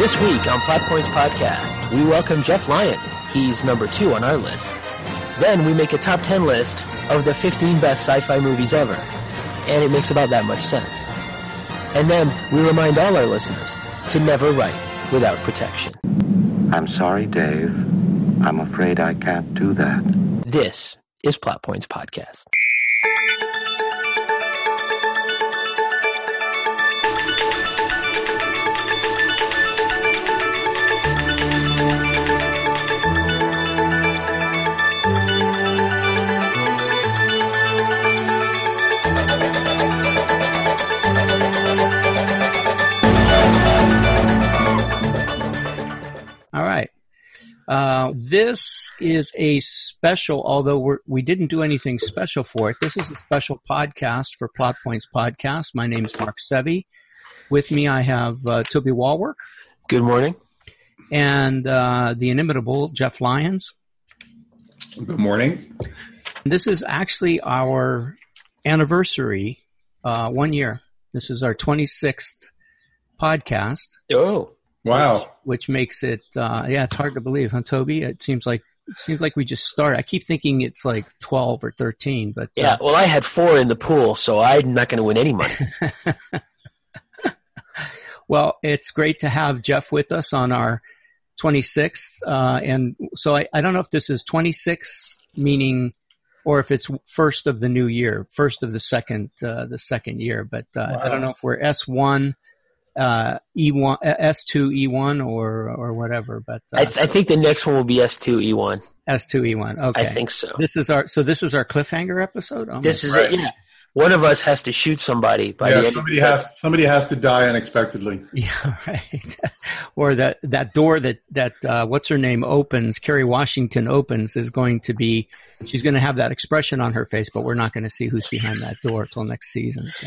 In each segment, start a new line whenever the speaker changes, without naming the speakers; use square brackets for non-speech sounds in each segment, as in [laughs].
This week on Plot Points Podcast, we welcome Jeff Lyons. He's number two on our list. Then we make a top 10 list of the 15 best sci-fi movies ever. And it makes about that much sense. And then we remind all our listeners to never write without protection.
I'm sorry, Dave. I'm afraid I can't do that.
This is Plot Points Podcast.
All right. Uh, this is a special, although we're, we didn't do anything special for it. This is a special podcast for Plot Points Podcast. My name is Mark Sevi. With me, I have uh, Toby Walwork
Good morning.
And uh, the inimitable Jeff Lyons.
Good morning.
This is actually our anniversary, uh, one year. This is our 26th podcast.
Oh,
Wow.
which makes it uh, yeah it's hard to believe huh toby it seems like it seems like we just started i keep thinking it's like 12 or 13 but uh,
yeah. Well, I had four in the pool, so I'm not going to win any money. [laughs]
well it's great to have jeff with us on our 26th uh, and so I, I don't know if this is 26 meaning or if it's first of the new year first of the second uh, the second year but uh, i don't know if we're s1 uh, e1 uh, s2 e1 or or whatever but uh,
I, th- I think the next one will be S2 E1.
s2 e1 okay
I think so.
This is our so this is our cliffhanger episode. Oh
This is
Right.
it. Yeah. One of us has to shoot somebody by the
Yeah,
end.
somebody has somebody has to die unexpectedly. [laughs]
Yeah, right. [laughs] or that that door that that uh, what's her name opens, Kerry Washington opens is going to be. She's going to have that expression on her face, but we're not going to see who's behind that door till next season. So,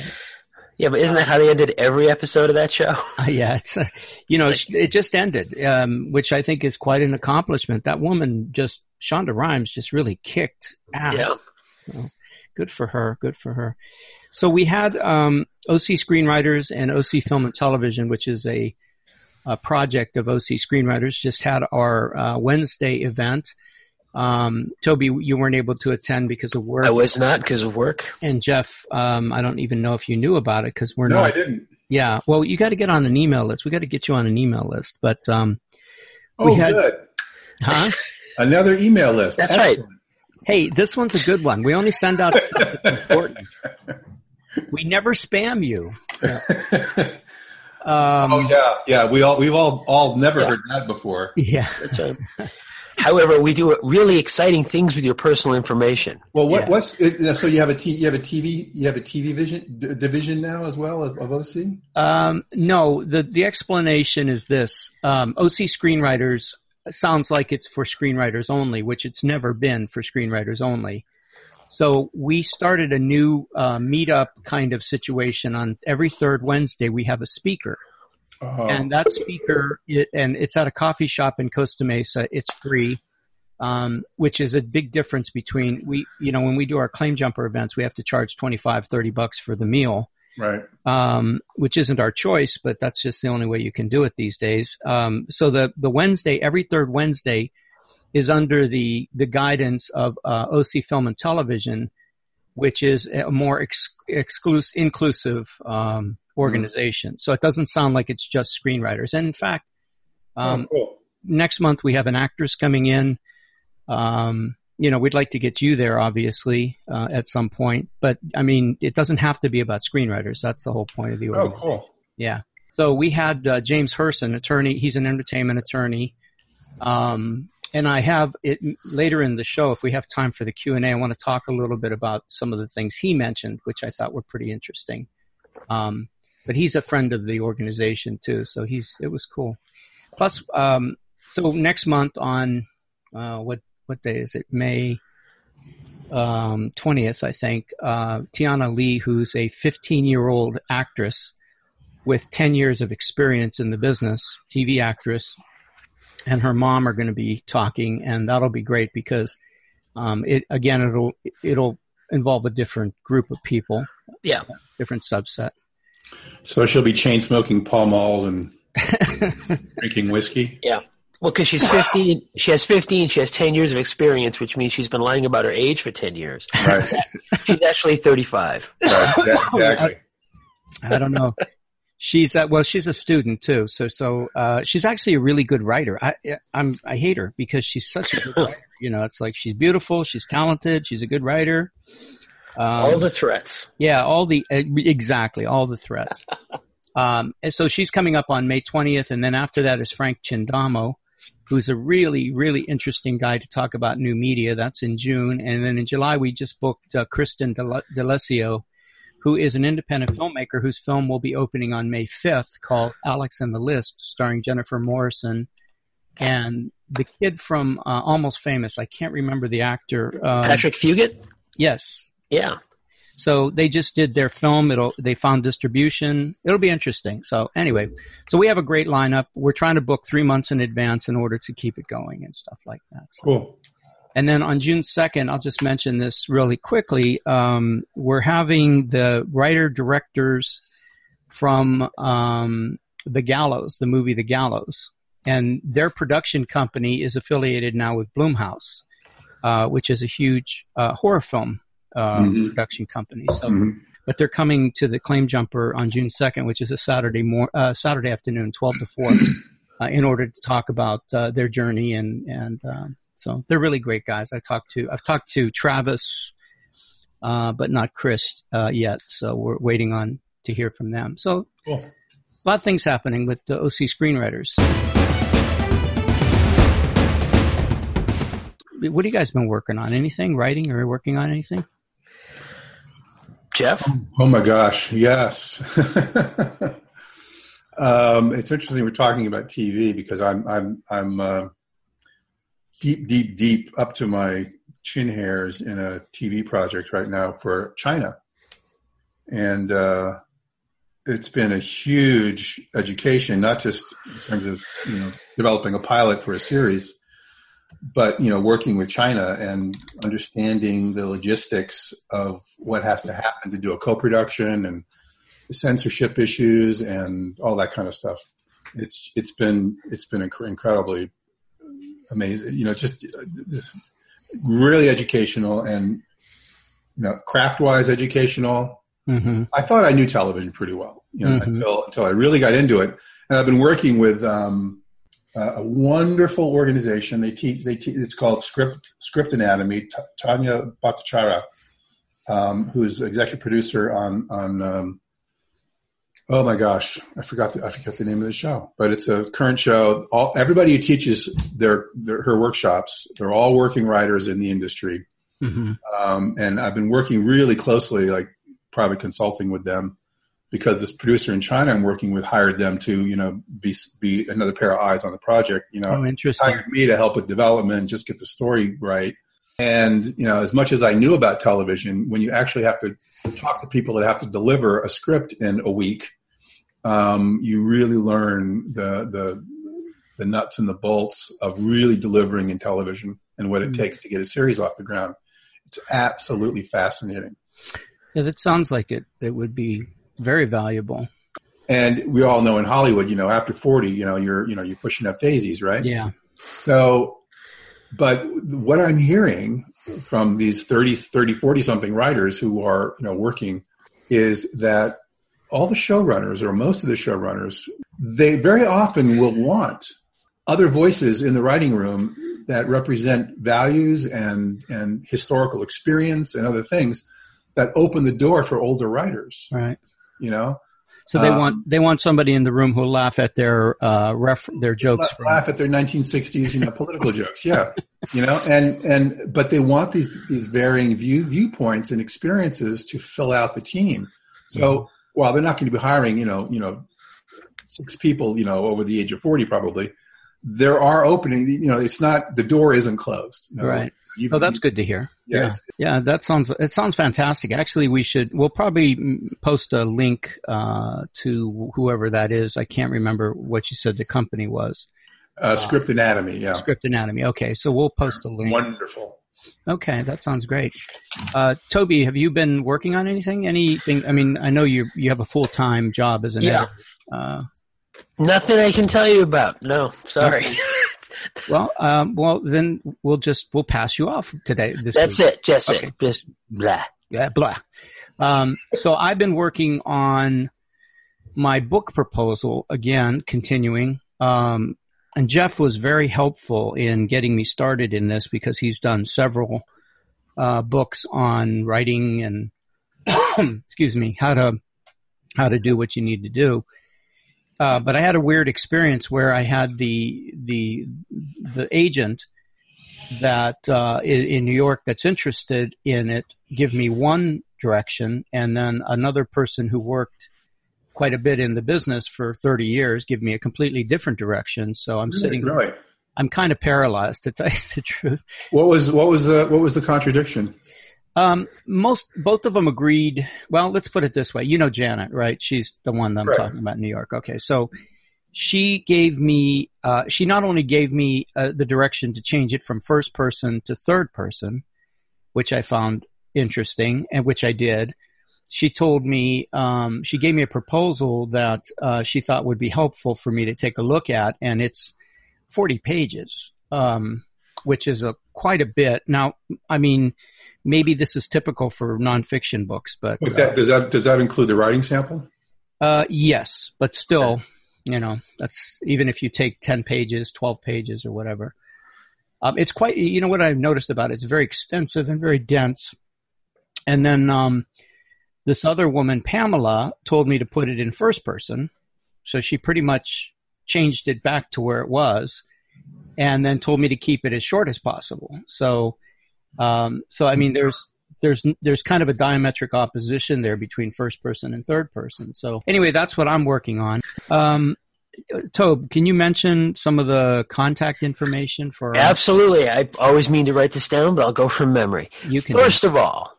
Yeah, but isn't that how they ended every episode of that show? [laughs]
uh, yeah, it's uh, you know
It's
it just ended, um, which I think is quite an accomplishment. That woman just Shonda Rhimes just really kicked ass.
Yeah.
So, good for her. Good for her. So we had um, OC Screenwriters and OC Film and Television, which is a, a project of OC Screenwriters, just had our uh, Wednesday event. Um, Toby, you weren't able to attend because of work,
I was not because of work.
and Jeff, um, I don't even know if you knew about it because we're
No,
not.
I didn't.
Yeah, well, you got to get on an email list. We got to get you on an email list, but um,
Oh,
We had-
good.
huh? [laughs]
Another email list.
That's right.
Hey, this one's a good one. We only send out stuff that's [laughs] important. We never spam you. [laughs] Um,
oh yeah, yeah. We all we've all all never
Yeah.
heard that before.
yeah.
That's right. However, we do really exciting things with your personal information.
Well, what
Yeah.
what's it, so you have a t, you have a TV you have a TV vision d- division now as well of, of OC.
Um, no, the the explanation is this: um, OC screenwriters sounds like it's for screenwriters only, which it's never been for screenwriters only. So we started a new uh, meetup kind of situation on every third Wednesday. We have a speaker,
Oh,
and that speaker, it, and it's at a coffee shop in Costa Mesa. It's free, um, which is a big difference between we, you know, when we do our claim jumper events, we have to charge 25, 30 bucks for the meal
right.
um, which isn't our choice, but that's just the only way you can do it these days. Um, so the the Wednesday, every third Wednesday, is under the the guidance of uh, OC Film and Television, which is a more ex- exclusive, inclusive um, organization. So it doesn't sound like it's just screenwriters. And in fact, um,
oh, cool.
next month we have an actress coming in. Um, you know, we'd like to get you there, obviously, uh, at some point. But I mean, it doesn't have to be about screenwriters. That's the whole point of the
Oh, cool.
Yeah. So we had uh, James Hurst, an attorney. He's an entertainment attorney. Um, and I have it later in the show. If we have time for the Q and A, I want to talk a little bit about some of the things he mentioned, which I thought were pretty interesting. Um, but he's a friend of the organization too, so he's it was cool. Plus, um, so next month on uh, what what day is it? May um, twentieth, I think. Uh, Tiana Lee, who's a 15 year old actress with 10 years of experience in the business, TV actress, and her mom are going to be talking, and that'll be great because um, it again it'll it'll involve a different group of people,
Yeah.
different subset.
So she'll be chain smoking Pall Malls and [laughs] Drinking whiskey.
Yeah. Well, because she's 15, she has 15, she has 10 years of experience, which means she's been lying about her age for 10 years.
Right.
She's actually 35.
right. Yeah, exactly.
I don't know. She's uh, well, she's a student too, so so uh, she's actually a really good writer. I I'm I hate her because she's such a good writer. You know, it's like she's beautiful, she's talented, she's a good writer. Um,
All the threats.
yeah, all the uh, exactly all the threats. [laughs] um, and so she's coming up on May 20th, and then after that is Frank Chindamo, who's a really really interesting guy to talk about new media. That's in June, and then in July we just booked uh, Kristen Del- Delesio, who is an independent filmmaker whose film will be opening on May 5th called Alex and the List, starring Jennifer Morrison and the kid from uh, Almost Famous. I can't remember the actor. Um,
Patrick Fugit?
Yes.
Yeah.
So they just did their film. It'll they found distribution. It'll be interesting. So anyway, so we have a great lineup. We're trying to book three months in advance in order to keep it going and stuff like that. So-
Cool.
and then on June 2nd, I'll just mention this really quickly. Um, we're having the writer directors from um, The Gallows, the movie The Gallows. And their production company is affiliated now with Blumhouse, uh, which is a huge uh, horror film uh,
Mhm.
production company. So,
Mhm.
but they're coming to the Claim Jumper on June 2nd, which is a Saturday mor- uh, Saturday afternoon, 12 to 4, [clears throat] uh, in order to talk about uh, their journey and and um, so they're really great guys. I talked to I've talked to Travis, uh, but not Chris uh, yet. So we're waiting on to hear from them. So
Cool.
a lot of things happening with the OC screenwriters. What have you guys been working on? Anything writing or working on anything?
Jeff?
Oh my gosh, yes. [laughs] um, it's interesting we're talking about TV because I'm I'm I'm uh, deep deep deep up to my chin hairs in a TV project right now for China, and uh, it's been a huge education, not just in terms of you know developing a pilot for a series, but you know working with China and understanding the logistics of what has to happen to do a co-production and the censorship issues and all that kind of stuff. It's it's been it's been inc- incredibly amazing. You know, just really educational and you know craft wise educational.
Mm-hmm.
I thought I knew television pretty well, you know,
Mhm.
until until I really got into it. And I've been working with um, uh, a wonderful organization. They teach. They teach. It's called Script Script Anatomy. T- Tawnya Bhattacharya, um, who's executive producer on on. Um, oh my gosh, I forgot. The, I forgot the name of the show, but it's a current show. All everybody who teaches their, their her workshops, they're all working writers in the industry
Mm-hmm.
um, and I've been working really closely, like private consulting with them, because this producer in China I'm working with hired them to, you know, be be another pair of eyes on the project. You know,
Oh, interesting.
hired me to help with development, just get the story right. And you know, as much as I knew about television, when you actually have to talk to people that have to deliver a script in a week, um, you really learn the the the nuts and the bolts of really delivering in television and what it
Mm.
takes to get a series off the ground. It's absolutely fascinating.
Yeah, that sounds like it. It would be very valuable.
And we all know in Hollywood, you know, after 40, you know, you're, you know, you're pushing up daisies, right?
Yeah.
So, but what I'm hearing from these 30, 30, 40 something writers who are, you know, working is that all the showrunners or most of the showrunners, they very often will want other voices in the writing room that represent values and, and historical experience and other things that open the door for older writers,
Right.
You know?
So they
Um,
want they want somebody in the room who'll laugh at their uh, ref their jokes.
laugh,
From,
laugh at their 1960s, you know, political [laughs] jokes. Yeah, you know, and and but they want these these varying view viewpoints and experiences to fill out the team. So while they're not going to be hiring, you know, you know, six people, you know, over the age of 40, probably there are opening. You know, it's not the door isn't closed. you know.
Right.
You-
Oh, that's good to hear.
Yeah,
Yeah. Yeah, that sounds it sounds fantastic. Actually, we should we'll probably post a link uh, to whoever that is. I can't remember what you said the company was.
uh, script anatomy. Yeah,
Script Anatomy. Okay, so we'll post a link.
wonderful.
Okay, that sounds great. Uh, Toby, have you been working on anything? Anything? I mean, I know you you have a full time job as an
Yeah.
editor. Uh,
Nothing I can tell you about. No, sorry.
Well, um, well, then we'll just we'll pass you off today. This
That's
week.
it. Just
Okay.
it. Just blah.
Yeah, blah. Um, so I've been working on my book proposal again, continuing. Um, and Jeff was very helpful in getting me started in this because he's done several uh, books on writing and [coughs] excuse me how to how to do what you need to do. Uh, but I had a weird experience where I had the the the agent that uh, in, in New York that's interested in it give me one direction, and then another person who worked quite a bit in the business for 30 years give me a completely different direction. So I'm sitting,
Really?
I'm kind of paralyzed to tell you [laughs] the truth.
What was what was the what was the contradiction?
Um, most, both of them agreed. Well, let's put it this way. You know Janet, right? She's the one that I'm
Right.
talking about in New York. Okay. So she gave me, uh, she not only gave me uh, the direction to change it from first person to third person, which I found interesting and which I did. She told me, um, she gave me a proposal that, uh, she thought would be helpful for me to take a look at. And it's 40 pages, um, which is a quite a bit. Now, I mean, maybe this is typical for nonfiction books, but
But
uh,
does that does that include the writing sample?
uh, yes, but still, you know, that's even if you take 10 pages, 12 pages or whatever. Um, it's quite, you know, what I've noticed about it, it's very extensive and very dense. And then, um, this other woman, Pamela, told me to put it in first person. So she pretty much changed it back to where it was and then told me to keep it as short as possible. So, um, so I mean, there's, there's there's kind of a diametric opposition there between first person and third person. So anyway, that's what I'm working on. Um, Tobe, can you mention some of the contact information for
Absolutely. I always mean to write this down, but I'll go from memory.
you can
First of all,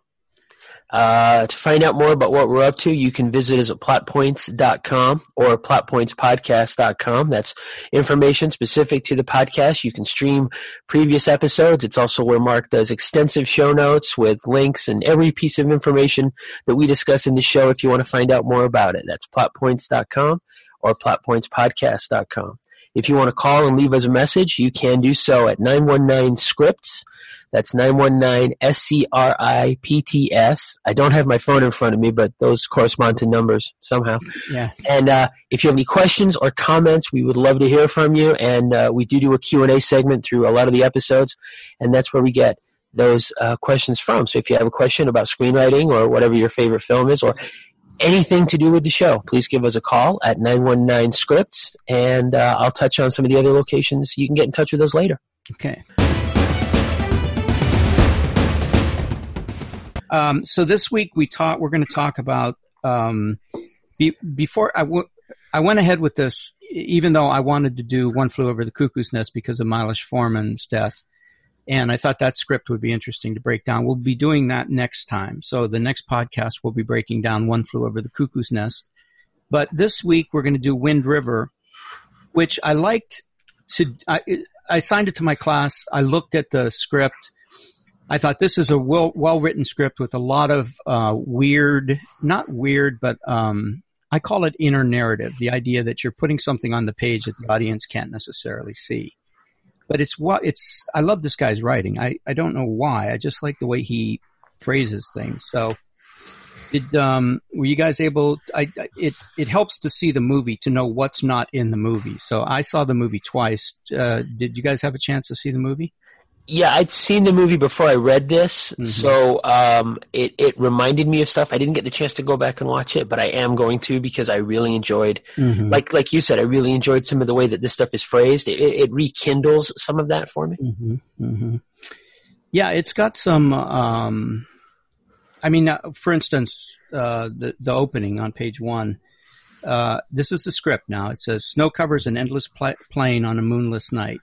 uh, to find out more about what we're up to, you can visit us at plotpoints.com or plotpointspodcast.com. That's information specific to the podcast. You can stream previous episodes. It's also where Mark does extensive show notes with links and every piece of information that we discuss in the show if you want to find out more about it. That's plotpoints.com or plotpointspodcast.com. If you want to call and leave us a message, you can do so at 919 scripts. That's 919 S-C-R-I-P-T-S. I don't have my phone in front of me, but those correspond to numbers somehow.
yeah.
And uh, if you have any questions or comments, we would love to hear from you. And uh, we do do a Q&A segment through a lot of the episodes, and that's where we get those uh, questions from. So if you have a question about screenwriting or whatever your favorite film is, or anything to do with the show, please give us a call at 919 scripts, and uh, I'll touch on some of the other locations. You can get in touch with us later.
Okay. Um, so this week we talk. We're going to talk about. Um, be, before I w- I went ahead with this, even though I wanted to do One Flew Over the Cuckoo's Nest because of Milos Forman's death, and I thought that script would be interesting to break down. We'll be doing that next time. So the next podcast we'll be breaking down One Flew Over the Cuckoo's Nest. But this week we're going to do Wind River, which I liked to. I, I signed it to my class. I looked at the script. I thought this is a well well written script with a lot of uh, weird, not weird, but um, I call it inner narrative. The idea that you're putting something on the page that the audience can't necessarily see. But it's what it's. I love this guy's writing. I, I don't know why. I just like the way he phrases things. So, did um, were you guys able? I it it helps to see the movie to know what's not in the movie. So I saw the movie twice. Uh, did you guys have a chance to see the movie?
Yeah, I'd seen the movie before I read this,
Mhm.
so um, it it reminded me of stuff. I didn't get the chance to go back and watch it, but I am going to because I really enjoyed,
Mm-hmm.
like like you said, I really enjoyed some of the way that this stuff is phrased. It, it rekindles some of that for me.
hmm hmm Yeah, it's got some. Um, I mean, uh, for instance, uh, the the opening on page one. Uh, this is the script now. It says snow covers an endless pla- plain on a moonless night,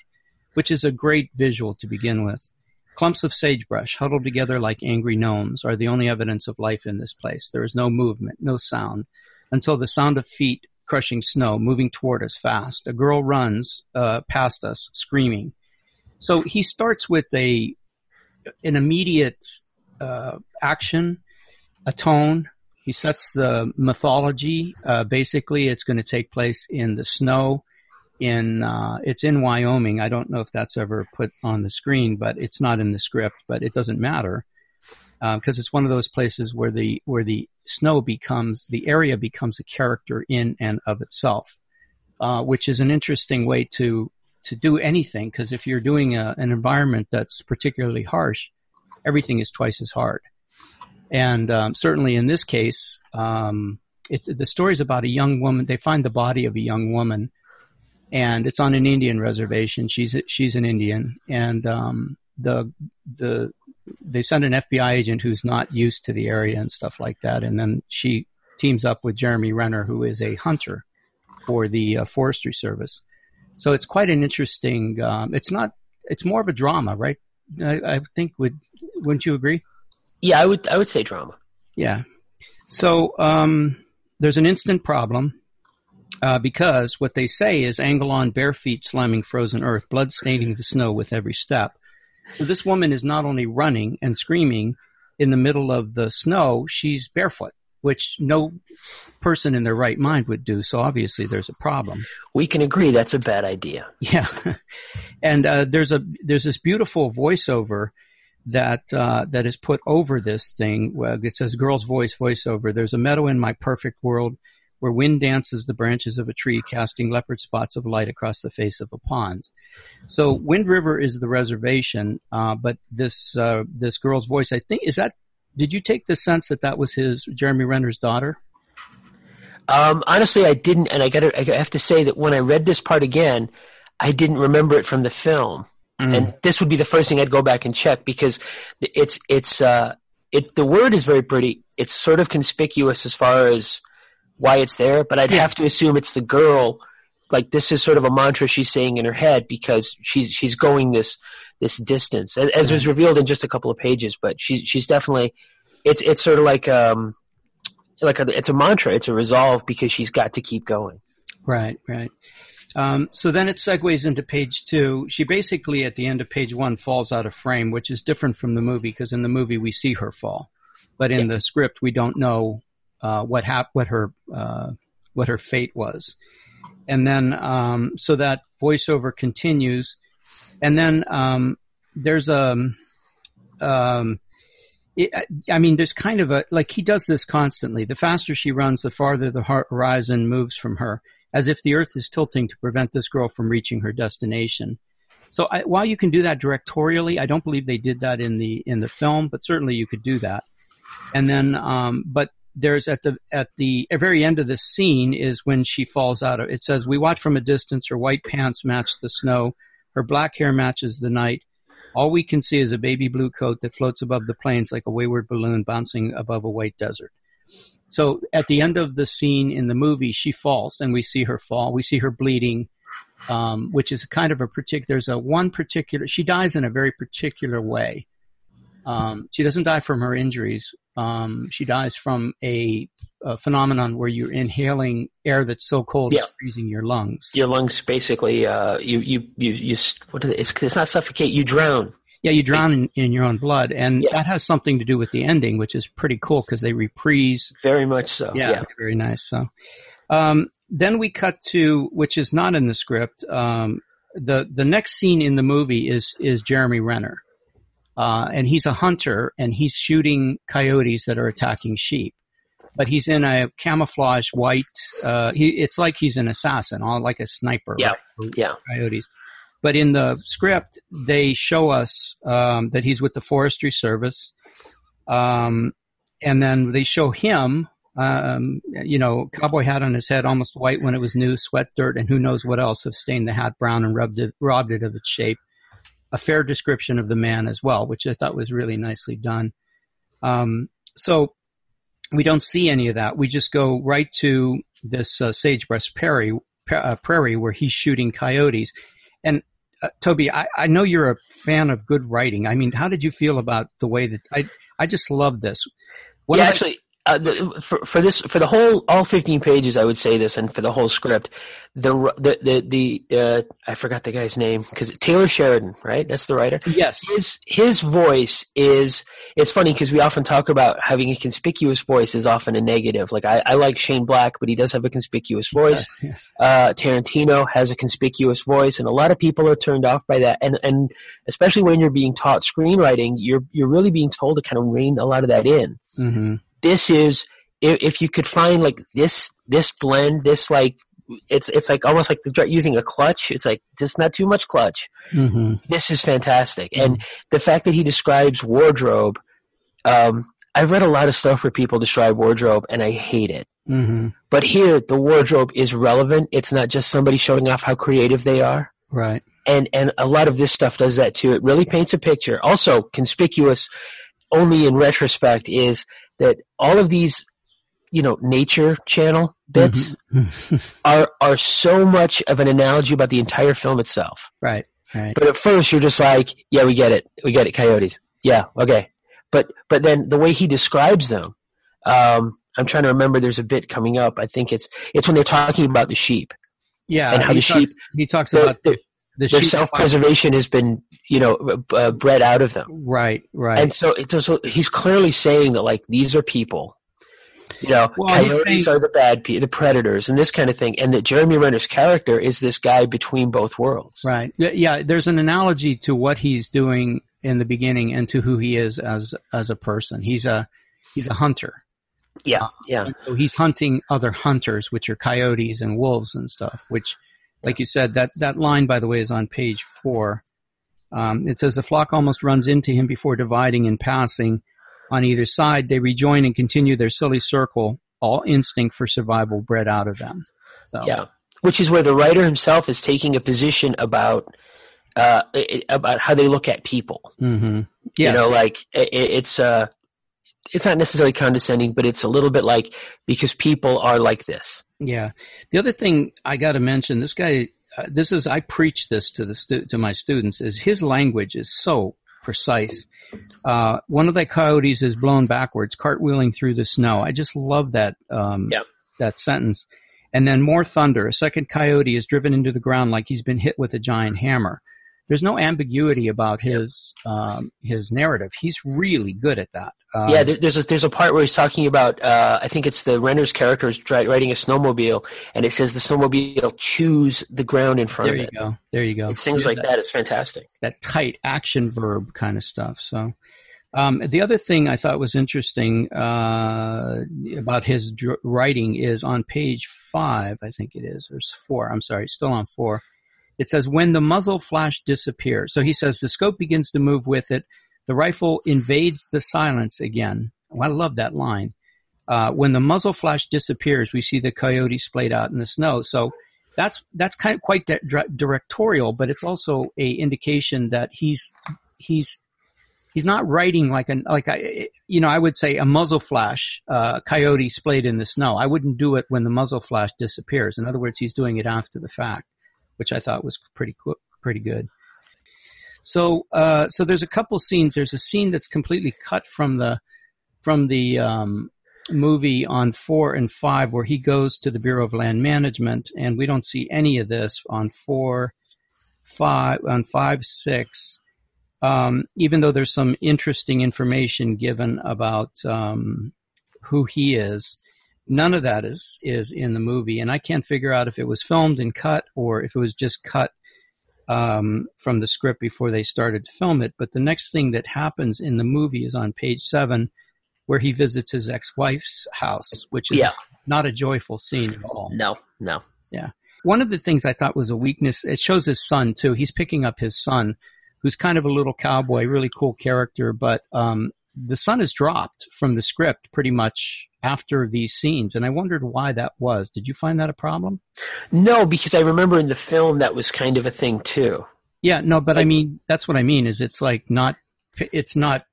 which is a great visual to begin with. Clumps of sagebrush huddled together like angry gnomes are the only evidence of life in this place. There is no movement, no sound, until the sound of feet crushing snow moving toward us fast. A girl runs uh, past us, screaming. So he starts with a an immediate uh, action, a tone, he sets the mythology. Uh, basically, it's going to take place in the snow. In uh, it's in Wyoming. I don't know if that's ever put on the screen, but it's not in the script. But it doesn't matter because uh, it's one of those places where the where the snow becomes the area becomes a character in and of itself, uh, which is an interesting way to to do anything. Because if you're doing a, an environment that's particularly harsh, everything is twice as hard. And um, certainly in this case, um, it, the story is about a young woman. They find the body of a young woman, and it's on an Indian reservation. She's she's an Indian, and um, the the they send an FBI agent who's not used to the area and stuff like that, and then she teams up with Jeremy Renner, who is a hunter for the uh, Forestry Service. So it's quite an interesting. Um, it's not. It's more of a drama, right? I, I think would wouldn't you agree?
Yeah, I would. I would say drama.
Yeah. So um, there's an instant problem uh, because what they say is angle on bare feet slamming frozen earth, blood staining the snow with every step. So this woman is not only running and screaming in the middle of the snow, she's barefoot, which no person in their right mind would do. So obviously there's a problem.
We can agree that's a bad idea.
Yeah. [laughs] and uh, there's a there's this beautiful voiceover that uh, that is put over this thing. It says "girl's voice" voiceover. There's a meadow in my perfect world where wind dances the branches of a tree, casting leopard spots of light across the face of a pond. So Wind River is the reservation, uh, but this uh, this girl's voice, I think, is that. Did you take the sense that that was his Jeremy Renner's daughter?
Um, honestly, I didn't, and I got I have to say that when I read this part again, I didn't remember it from the film. Mm. And this would be the first thing I'd go back and check because it's it's uh it the word is very pretty. It's sort of conspicuous as far as why it's there, but I'd yeah. have to assume it's the girl. Like this is sort of a mantra she's saying in her head because she's she's going this this distance, as, as was revealed in just a couple of pages. But she's she's definitely it's it's sort of like um like a, it's a mantra, it's a resolve because she's got to keep going.
Right, right. Um, so then it segues into page two. She basically, at the end of page one, falls out of frame, which is different from the movie because in the movie we see her fall, but in yeah. the script we don't know uh, what hap- what her uh, what her fate was. And then um, so that voiceover continues, and then um, there's a. Um, it, I mean, there's kind of a like he does this constantly. The faster she runs, the farther the horizon moves from her as if the earth is tilting to prevent this girl from reaching her destination. So I, while you can do that directorially, I don't believe they did that in the in the film, but certainly you could do that. And then, um, but there's at the at the very end of the scene is when she falls out of. It says, "We watch from a distance. Her white pants match the snow. Her black hair matches the night. All we can see is a baby blue coat that floats above the plains like a wayward balloon bouncing above a white desert." So at the end of the scene in the movie, she falls, and we see her fall. We see her bleeding, um, which is kind of a particular. There's a one particular. She dies in a very particular way. Um, she doesn't die from her injuries. Um, she dies from a, a, phenomenon where you're inhaling air that's so cold yeah. it's freezing your lungs.
Your lungs basically, uh, you you you you. What it, it's it's not suffocate. You drown.
Yeah, you drown in, in your own blood, and yeah. that has something to do with the ending, which is pretty cool because they reprise.
Very much so.
Yeah,
yeah.
very nice. So, um, then we cut to which is not in the script. Um, the the next scene in the movie is is Jeremy Renner, uh, and he's a hunter and he's shooting coyotes that are attacking sheep. But he's in a camouflage white. Uh, he, it's like he's an assassin, all like a sniper.
Yeah, right? yeah.
Coyotes. But in the script, they show us um, that he's with the Forestry Service, um, and then they show him, um, you know, cowboy hat on his head, almost white when it was new, sweat, dirt, and who knows what else have stained the hat brown and rubbed it, robbed it of its shape. A fair description of the man as well, which I thought was really nicely done. Um, so we don't see any of that. We just go right to this uh, sagebrush prairie, uh, prairie where he's shooting coyotes. And uh, Toby, I, I know you're a fan of good writing. I mean, how did you feel about the way that I I just love this?
One yeah, actually, uh, the, for, for this for the whole all 15 pages i would say this and for the whole script the the the, the uh, i forgot the guy's name because taylor sheridan right that's the writer
Yes.
his his voice is it's funny because we often talk about having a conspicuous voice is often a negative like I, I like shane black but he does have a conspicuous voice
Yes. yes.
uh, Tarantino has a conspicuous voice, and a lot of people are turned off by that. And and especially when you're being taught screenwriting, you're you're really being told to kind of rein a lot of that in.
hmm
This is if, if you could find like this this blend, this like it's it's like almost like the, using a clutch. It's like just not too much clutch.
hmm
This is fantastic, and the fact that he describes wardrobe. Um, I've read a lot of stuff where people describe wardrobe, and I hate it.
hmm
But here, the wardrobe is relevant. It's not just somebody showing off how creative they are.
Right.
And, and a lot of this stuff does that too. It really paints a picture. Also, conspicuous only in retrospect is that all of these, you know, nature channel bits
Mhm. [laughs]
are, are so much of an analogy about the entire film itself.
right. Right.
But at first, you're just like, yeah, we get it. We get it. Coyotes. Yeah. Okay. But, but then the way he describes them, um, I'm trying to remember there's a bit coming up. I think it's, it's when they're talking about the sheep.
Yeah.
and how
he
the
talks,
sheep-
He talks about
their,
the
their self-preservation has been, you know, uh, bred out of them.
Right. Right.
And so also, he's clearly saying that like these are people. You know,
Well,
coyotes
saying-
are the bad people, the predators, and this kind of thing. And that Jeremy Renner's character is this guy between both worlds.
Right. Yeah. There's an analogy to what he's doing in the beginning and to who he is as as a person. He's a he's a hunter.
Yeah, yeah,
And so he's hunting other hunters, which are coyotes and wolves and stuff. Which, like you said, that that line by the way is on page four. Um, it says the flock almost runs into him before dividing and passing. On either side, they rejoin and continue their silly circle. All instinct for survival bred out of them. So
yeah. Which is where the writer himself is taking a position about uh, about how they look at people.
hmm Yes.
You know, like it, it's uh, it's not necessarily condescending, but it's a little bit like because people are like this.
Yeah. The other thing I got to mention, this guy, uh, this is I preach this to the stu- to my students is his language is so precise. Uh, one of the coyotes is blown backwards, cartwheeling through the snow. I just love that um,
Yep.
that sentence. And then more thunder. A second coyote is driven into the ground like he's been hit with a giant hammer. There's no ambiguity about his um, his narrative. He's really good at that. Um,
yeah, there, there's a, there's a part where he's talking about uh, I think it's the Renner's character is dri- riding a snowmobile, and it says the snowmobile chews the ground in front of it.
there you go. There you go.
It's things like that. It's fantastic.
that tight action verb kind of stuff. So, um, the other thing I thought was interesting uh, about his dr- writing is on page five, I think it is, or it's four. I'm sorry, still on four. It says when the muzzle flash disappears. So he says the scope begins to move with it. The rifle invades the silence again. Oh, I love that line. Uh, when the muzzle flash disappears, we see the coyote splayed out in the snow. So that's that's kind of quite di- directorial, but it's also a indication that he's he's he's not writing like an like I you know I would say a muzzle flash uh, coyote splayed in the snow. I wouldn't do it when the muzzle flash disappears. In other words, he's doing it after the fact, which I thought was pretty pretty good. So uh, so there's a couple scenes. There's a scene that's completely cut from the from the um, movie on four and five where he goes to the Bureau of Land Management, and we don't see any of this on four, five, on five, six. Um, even though there's some interesting information given about um, who he is, none of that is is in the movie, and I can't figure out if it was filmed and cut or if it was just cut um, from the script before they started to film it. But the next thing that happens in the movie is on page seven, where he visits his ex-wife's house, which is
Yeah.
not a joyful scene at all.
No, no. Yeah.
One of the things I thought was a weakness, it shows his son too. He's picking up his son, who's kind of a little cowboy, really cool character, but um, the son is dropped from the script pretty much after these scenes, and I wondered why that was. Did you find that a problem?
No, because I remember in the film that was kind of a thing too.
Yeah, no, but I mean that's what I mean is it's like not it's not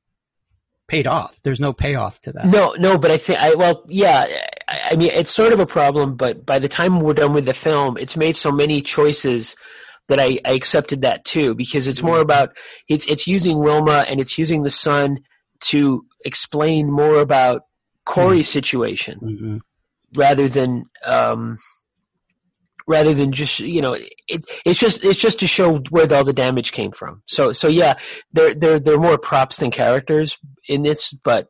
paid off. There's no payoff to that.
No, no, but I think I well, yeah. I, I mean, it's sort of a problem, but by the time we're done with the film, it's made so many choices that I, I accepted that too because it's more mm-hmm. about it's it's using Wilma and it's using the son to explain more about Cory's situation
Mhm.
rather than um, rather than just you know it, it's just it's just to show where all the damage came from. So so yeah, they're they're they're more props than characters in this, but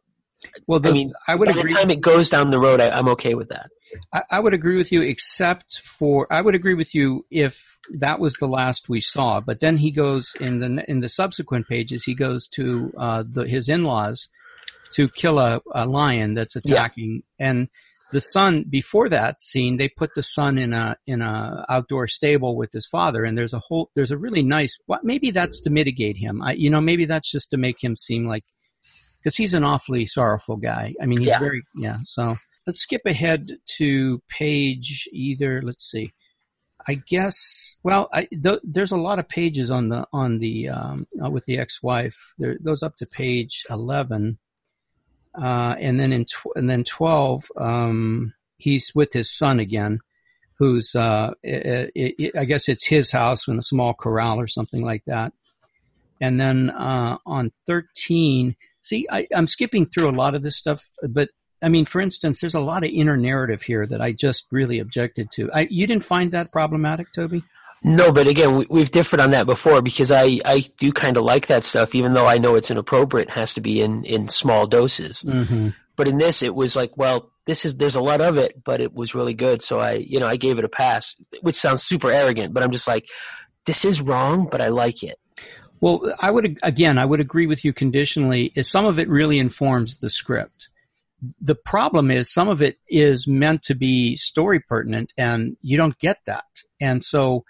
Well, the,
I mean,
I would
by the time it goes down the road, I, I'm okay with that.
I, I would agree with you, except for I would agree with you if that was the last we saw. But then he goes in the in the subsequent pages. He goes to uh, the, his in laws to kill a, a lion that's attacking, and the son. Before that scene, they put the son in a in a outdoor stable with his father, and there's a whole there's a really nice. Well, maybe that's to mitigate him. I, you know, maybe that's just to make him seem like because he's an awfully sorrowful guy. I mean, he's
Yeah.
very yeah. So let's skip ahead to page either. Let's see. I guess. Well, I, th- there's a lot of pages on the on the um, uh, with the ex-wife. There it goes up to page eleven, uh, and then in tw- and then twelve, um, he's with his son again, who's uh, i i I guess it's his house in a small corral or something like that. And then uh, on thirteen, see, I, I'm skipping through a lot of this stuff, but I mean, for instance, there's a lot of inner narrative here that I just really objected to. I, you didn't find that problematic, Toby?
No, but again, we, we've differed on that before because I, I do kind of like that stuff, even though I know it's inappropriate. It has to be in, in small doses.
Mm-hmm.
But in this, it was like, well, this is there's a lot of it, but it was really good. So I, you know, I gave it a pass, which sounds super arrogant, but I'm just like, this is wrong, but I like it.
Well, I would again, I would agree with you conditionally. Is some of it really informs the script? The problem is some of it is meant to be story pertinent, and you don't get that. And so,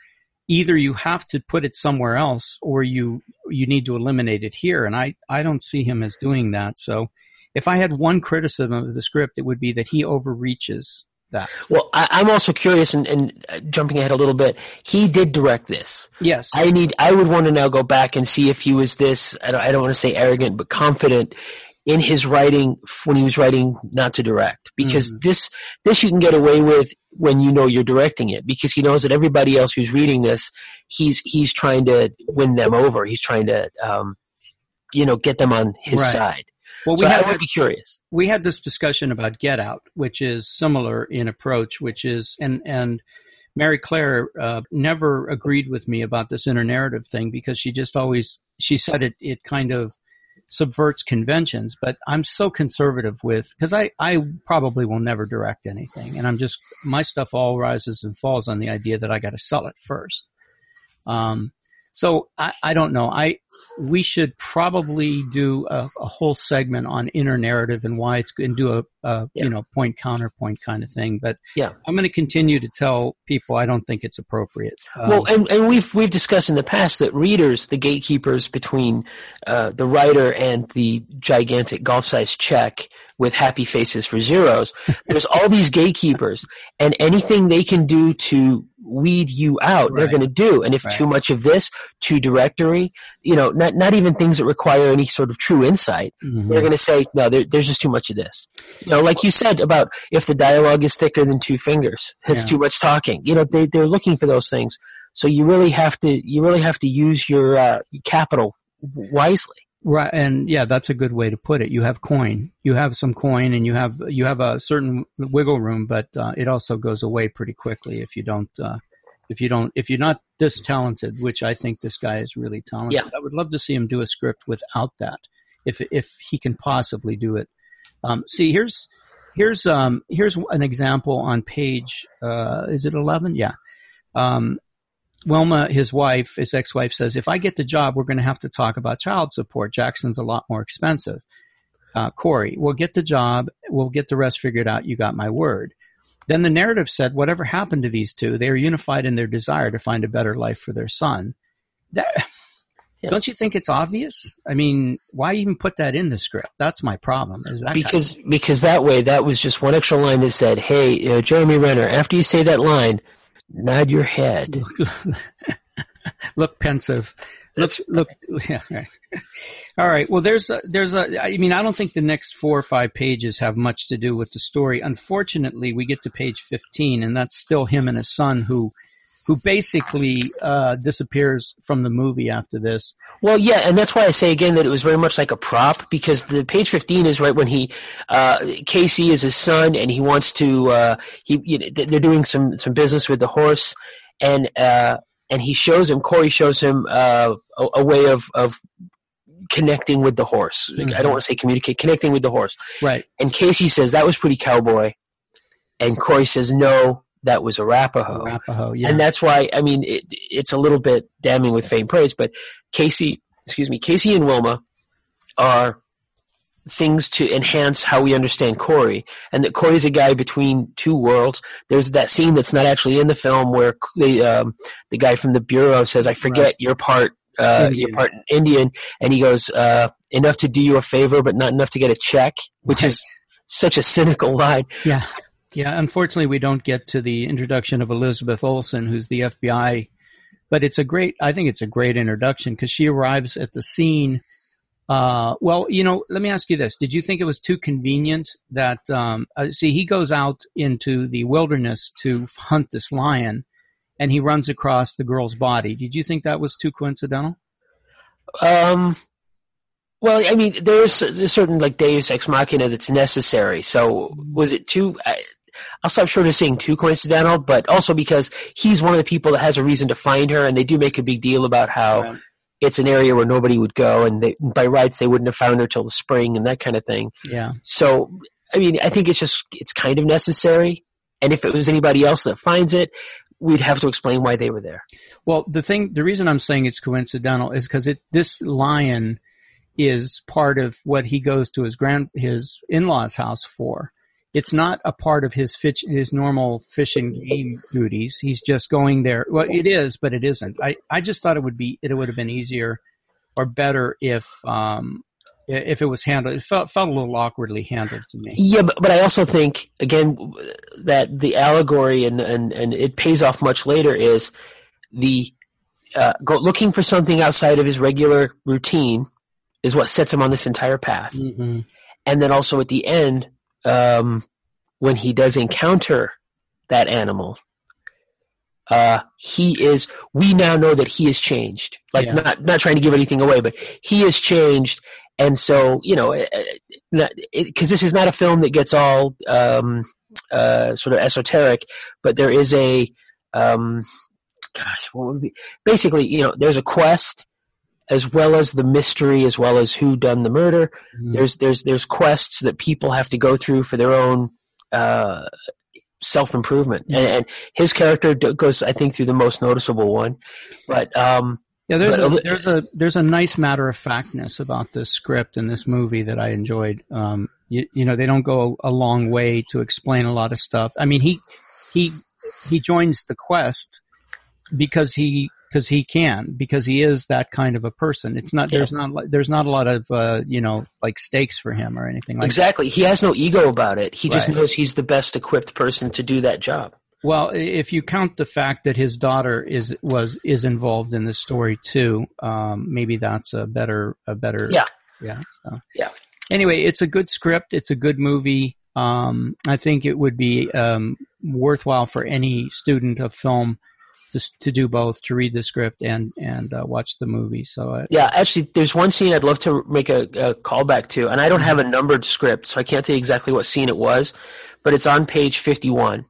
either you have to put it somewhere else, or you you need to eliminate it here. And I I don't see him as doing that. So, if I had one criticism of the script, it would be that he overreaches that.
Well, I, I'm also curious, and, and jumping ahead a little bit, he did direct this.
Yes.
I need. I would want to now go back and see if he was this. I don't, I don't want to say arrogant, but confident in his writing when he was writing not to direct, because this this you can get away with when you know you're directing it, because he knows that everybody else who's reading this, he's he's trying to win them over. He's trying to, um, you know, get them on his
Right.
side.
well,
So
we
I
had
would be curious.
we had this discussion about Get Out, which is similar in approach, which is and and Mary Claire uh, never agreed with me about this inner narrative thing because she just always she said it it kind of subverts conventions. But I'm so conservative with because I I probably will never direct anything, and I'm just my stuff all rises and falls on the idea that I got to sell it first. Um, so I, I don't know. I we should probably do a, a whole segment on inner narrative and why it's good and do a, a
Yeah.
you know point counterpoint kind of thing. But
Yeah.
I'm going to continue to tell people I don't think it's appropriate. Um,
Well, and, and we've we've discussed in the past that readers, the gatekeepers between uh, the writer and the gigantic golf size check with happy faces for zeros, there's all these gatekeepers, and anything they can do to weed you out, they're going to do. And if
Right.
too much of this, too directory, you know, not not even things that require any sort of true insight,
mhm.
they're going to say no. There, there's just too much of this. You know, like you said about if the dialogue is thicker than two fingers, it's
Yeah.
too much talking. You know, they they're looking for those things. So you really have to you really have to use your uh, capital wisely.
Right, and yeah, that's a good way to put it. You have coin, you have some coin, and you have you have a certain wiggle room, but uh, it also goes away pretty quickly if you don't uh, if you don't if you're not this talented, which I think this guy is really talented.
Yeah.
I would love to see him do a script without that, if if he can possibly do it. Um, see, here's here's um, here's an example on page uh, is it eleven? Yeah. Um, Wilma, his wife, his ex-wife says, if I get the job, we're going to have to talk about child support. Jackson's a lot more expensive. Uh, Cory, we'll get the job. We'll get the rest figured out. You got my word. Then the narrative said, whatever happened to these two, they are unified in their desire to find a better life for their son. That, [laughs]
Yeah.
Don't you think it's obvious? I mean, why even put that in the script? That's my problem. Is that
Because because that way that was just one extra line that said, "Hey, uh, Jeremy Renner, after you say that line, nod your head."
look pensive. Look, look, yeah, right. All right. Well, there's a, there's a, I mean, I don't think the next four or five pages have much to do with the story. Unfortunately, we get to page 15 and that's still him and his son who, who basically uh, disappears from the movie after this.
Well, yeah, and that's why I say again that it was very much like a prop because the page fifteen is right when he uh, Casey is his son and he wants to uh, he you know, they're doing some some business with the horse and uh, and he shows him Cory shows him uh, a, a way of of connecting with the horse. I don't want to say communicate, connecting with the horse.
Right.
And Casey says that was pretty cowboy, and Corey says no, that was Arapaho.
Arapaho, yeah.
And that's why I mean it, it's a little bit damning with faint praise, but Casey, excuse me, Casey and Wilma are things to enhance how we understand Cory, and that Cory's a guy between two worlds. There's that scene that's not actually in the film where the um, the guy from the bureau says, "I forget
Right.
you're part." Uh,
Indian.
part Indian, and he goes, uh, enough to do you a favor, but not enough to get a check, which is such a cynical line.
Yeah. Yeah. Unfortunately, we don't get to the introduction of Elizabeth Olsen, who's the FBI. But it's a great, I think it's a great introduction because she arrives at the scene. Uh, well, you know, let me ask you this. Did you think it was too convenient that, um, uh, see, he goes out into the wilderness to hunt this lion and he runs across the girl's body. Did you think that was too coincidental?
Um, well, I mean, there's a a certain like Deus ex machina that's necessary. So was it too? I'll stop short of saying too coincidental, but also because he's one of the people that has a reason to find her, and they do make a big deal about how
Right.
it's an area where nobody would go, and they, by rights they wouldn't have found her till the spring and that kind of thing.
Yeah.
So, I mean, I think it's just it's kind of necessary. And if it was anybody else that finds it, we'd have to explain why they were there.
Well, the thing, the reason I'm saying it's coincidental is because it, this lion is part of what he goes to his grand, his in-laws house for. It's not a part of his fish, his normal fish and game duties. He's just going there. Well, it is, but it isn't. I, I just thought it would be, it would have been easier or better if, um, if it was handled. It felt, felt a little awkwardly handled to me.
Yeah, but, but I also think again that the allegory and and and it pays off much later is the uh, go looking for something outside of his regular routine is what sets him on this entire path,
Mm-hmm.
and then also at the end um, when he does encounter that animal. Uh, he is. We now know that he has changed. Like
Yeah.
not not trying to give anything away, but he has changed, and so you know, because this is not a film that gets all um, uh, sort of esoteric, but there is a, um, gosh, what would be basically, you know, there's a quest as well as the mystery, as well as who done the murder.
Mhm.
There's there's there's quests that people have to go through for their own uh, self improvement, and, and his character goes, I think, through the most noticeable one. But um,
Yeah, there's
But-
a there's a there's a nice matter of factness about this script and this movie that I enjoyed. Um, you, you know, they don't go a long way to explain a lot of stuff. I mean, he he he joins the quest because he because he can because he is that kind of a person. It's not there's not there's not a lot of uh, you know like stakes for him or anything like.
exactly, he has no ego about it. He just knows he's the best equipped person to do that job.
Well, if you count the fact that his daughter is was is involved in the story too, um, maybe that's a better a better
Yeah.
yeah so.
Yeah.
Anyway, it's a good script. It's a good movie. Um, I think it would be um, worthwhile for any student of film to to do both to read the script and and uh, watch the movie. So uh,
Yeah, actually, there's one scene I'd love to make a, a callback to, and I don't have a numbered script, so I can't tell you exactly what scene it was, but it's on page 51,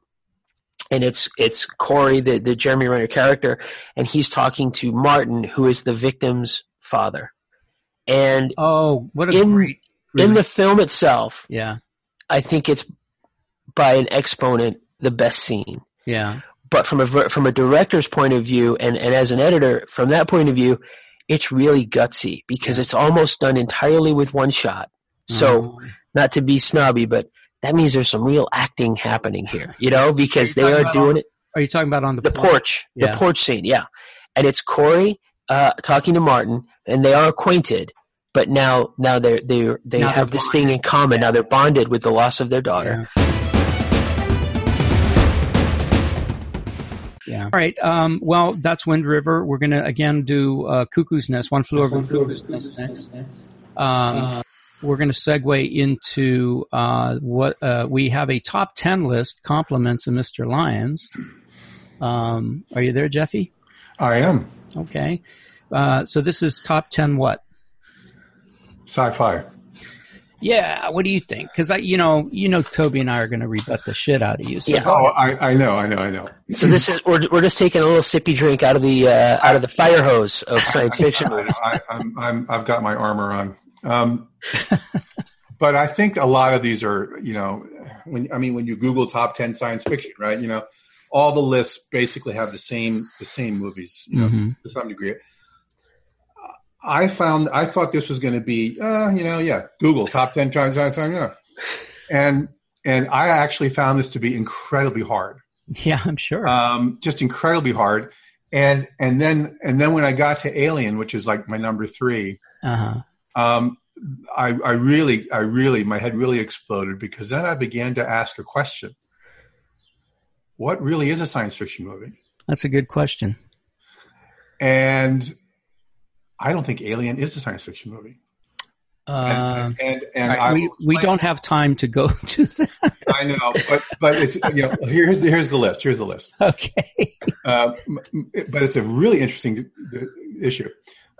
and it's it's Cory, the the Jeremy Renner character, and he's talking to Martin, who is the victim's father, and
oh, what a
In-
great
in the film itself,
yeah.
I think it's by an exponent the best scene.
yeah
But from a from a director's point of view, and, and as an editor, from that point of view, it's really gutsy because it's almost done entirely with one shot. So,
Um,
not to be snobby, but that means there's some real acting happening here, you know, because
Are
they are doing
on
it.
are you talking about on the
The porch,
Yeah.
the porch scene, yeah, and it's Cory uh, talking to Martin, and they are acquainted, but now now they they they
Now
have
they're
this thing in common. Now they're bonded with the loss of their daughter.
Yeah. Yeah. All right. Um, well, that's Wind River. We're going to again do uh, Cuckoo's Nest. One flew over the Cuckoo's Nest next. Um, we're going to segue into uh, what uh, we have a top 10 list compliments of Mr. Lyons. Um, are you there, Jeffy?
I am
Okay. Uh, so this is top ten. What?
sci-fi.
Yeah. What do you think? Because I, you know, you know, Toby and I are going to rebut the shit out of you. So
Yeah.
Oh. I, I know, I know, I know.
So this is we're we're just taking a little sippy drink out of the uh, out of the fire hose of science [laughs] fiction movies.
I, I'm, I'm, I've got my armor on. Um, but I think a lot of these are, you know, when I mean, when you Google top ten science fiction, right? You know, all the lists basically have the same the same movies, you know,
Mhm.
to some degree. I found I thought this was going to be, uh, you know, yeah, Google top ten fiction, yeah. and and I actually found this to be incredibly hard
yeah, I'm sure.
um, just incredibly hard. And and then and then when I got to Alien, which is like my number three,
Uh huh.
um, I, I really, I really, my head really exploded because then I began to ask a question: What really is a science fiction movie?
That's a good question.
And I don't think Alien is a science fiction movie.
Uh,
and and, and
right,
I
we we don't have time to go [laughs] to that.
I know, but but it's you know here's the, here's the list. Here's the list.
Okay.
Uh, but it's a really interesting d- issue.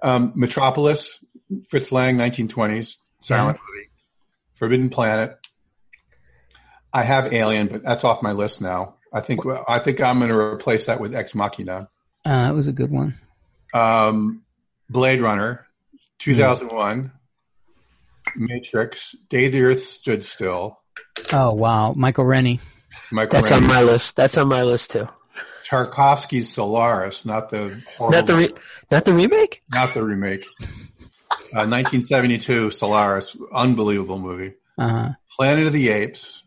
Um, Metropolis, Fritz Lang, 1920s, silent movie. Forbidden Planet. I have Alien, but that's off my list now. I think I think I'm going to replace that with Ex Machina.
Uh, that was a good one.
Um, Blade Runner, 2001. Matrix, Day the Earth Stood Still.
Oh wow, Michael Rennie.
Michael
That's
Mann.
on my list. That's on my list too.
Tarkovsky's Solaris, not the horrible,
Not the re- not the remake.
not the remake. Uh, 1972 Solaris, unbelievable movie.
Uh huh.
Planet of the Apes,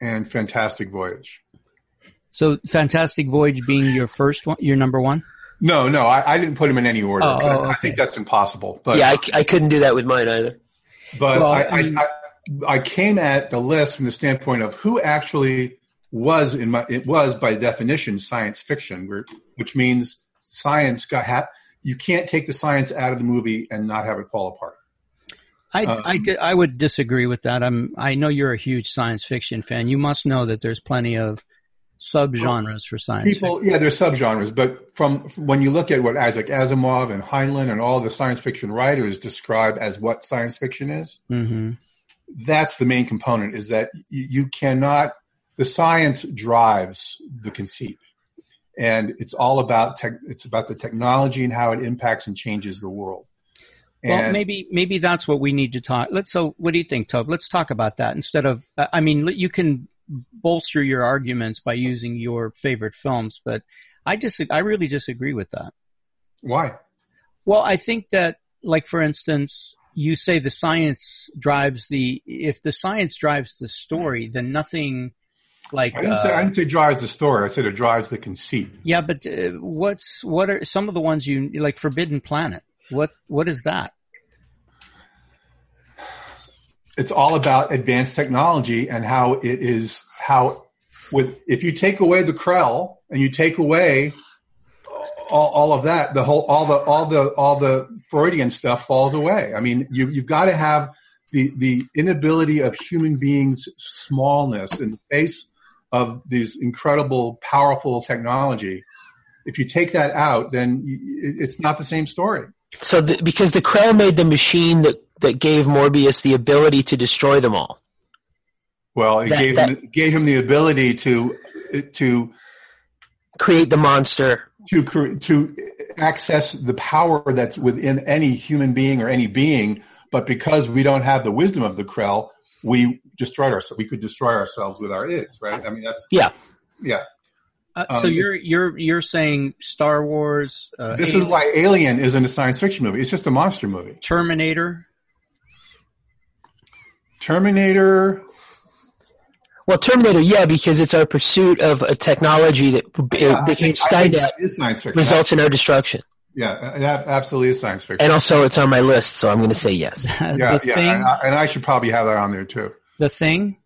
and Fantastic Voyage.
So, Fantastic Voyage being your first one, your number one.
No, no, I, I didn't put them in any order.
Oh, oh,
I think that's impossible. But
yeah, I, c- I couldn't do that with mine either.
but
Well,
I,
I
I,
mean-
I, I came at the list from the standpoint of who actually was in my it was by definition science fiction, where, which means science got ha- you can't take the science out of the movie and not have it fall apart.
I
Um,
I, di- I would disagree with that. I'm I know you're a huge science fiction fan. You must know that there's plenty of subgenres for science
People,
fiction.
yeah, there's subgenres, but from, from when you look at what Isaac Asimov and Heinlein and all the science fiction writers describe as what science fiction is,
hmm
that's the main component is that you cannot the science drives the conceit and it's all about tech, it's about the technology and how it impacts and changes the world
Well, maybe maybe that's what we need to talk. Let's. So, what do you think, Tobe? Let's talk about that instead of. I mean, you can bolster your arguments by using your favorite films, but I dis- I really disagree with that.
why
Well, I think that, like for instance, you say the science drives the. If the science drives the story, then nothing. Like
I didn't, say, I
uh,
didn't say drives the story i said it drives the conceit
yeah, but uh, what's what are some of the ones you like? Forbidden Planet. What what is that?
It's all about advanced technology and how it is how with if you take away the krell and you take away all, all of that the whole all the all the all the freudian stuff falls away. I mean you you've got to have the the inability of human beings smallness in the face of these incredible powerful technology. If you take that out then it's not the same story.
So the, because the Krell made the machine that that gave Morbius the ability to destroy them all.
well it
That-
gave
that-
him gave him the ability to to
Create the monster.
to to access the power that's within any human being or any being, but because we don't have the wisdom of the Krell, we destroyed ourselves. We could destroy ourselves with our ids, right? I mean, that's
Yeah.
yeah.
Uh, so
Um,
you're you're you're saying Star Wars, uh,
This is why Alien isn't a science fiction movie. It's just a monster movie.
Terminator.
Terminator.
Well, Terminator, yeah, because it's our pursuit of a technology that
yeah,
became
think- I think
Skynet
science fiction.
results in our destruction.
yeah, that absolutely is science fiction.
And also, it's on my list, so I'm going to say yes. [laughs]
yeah,
the
yeah,
thing.
and I, and I should probably have that on there too.
the thing.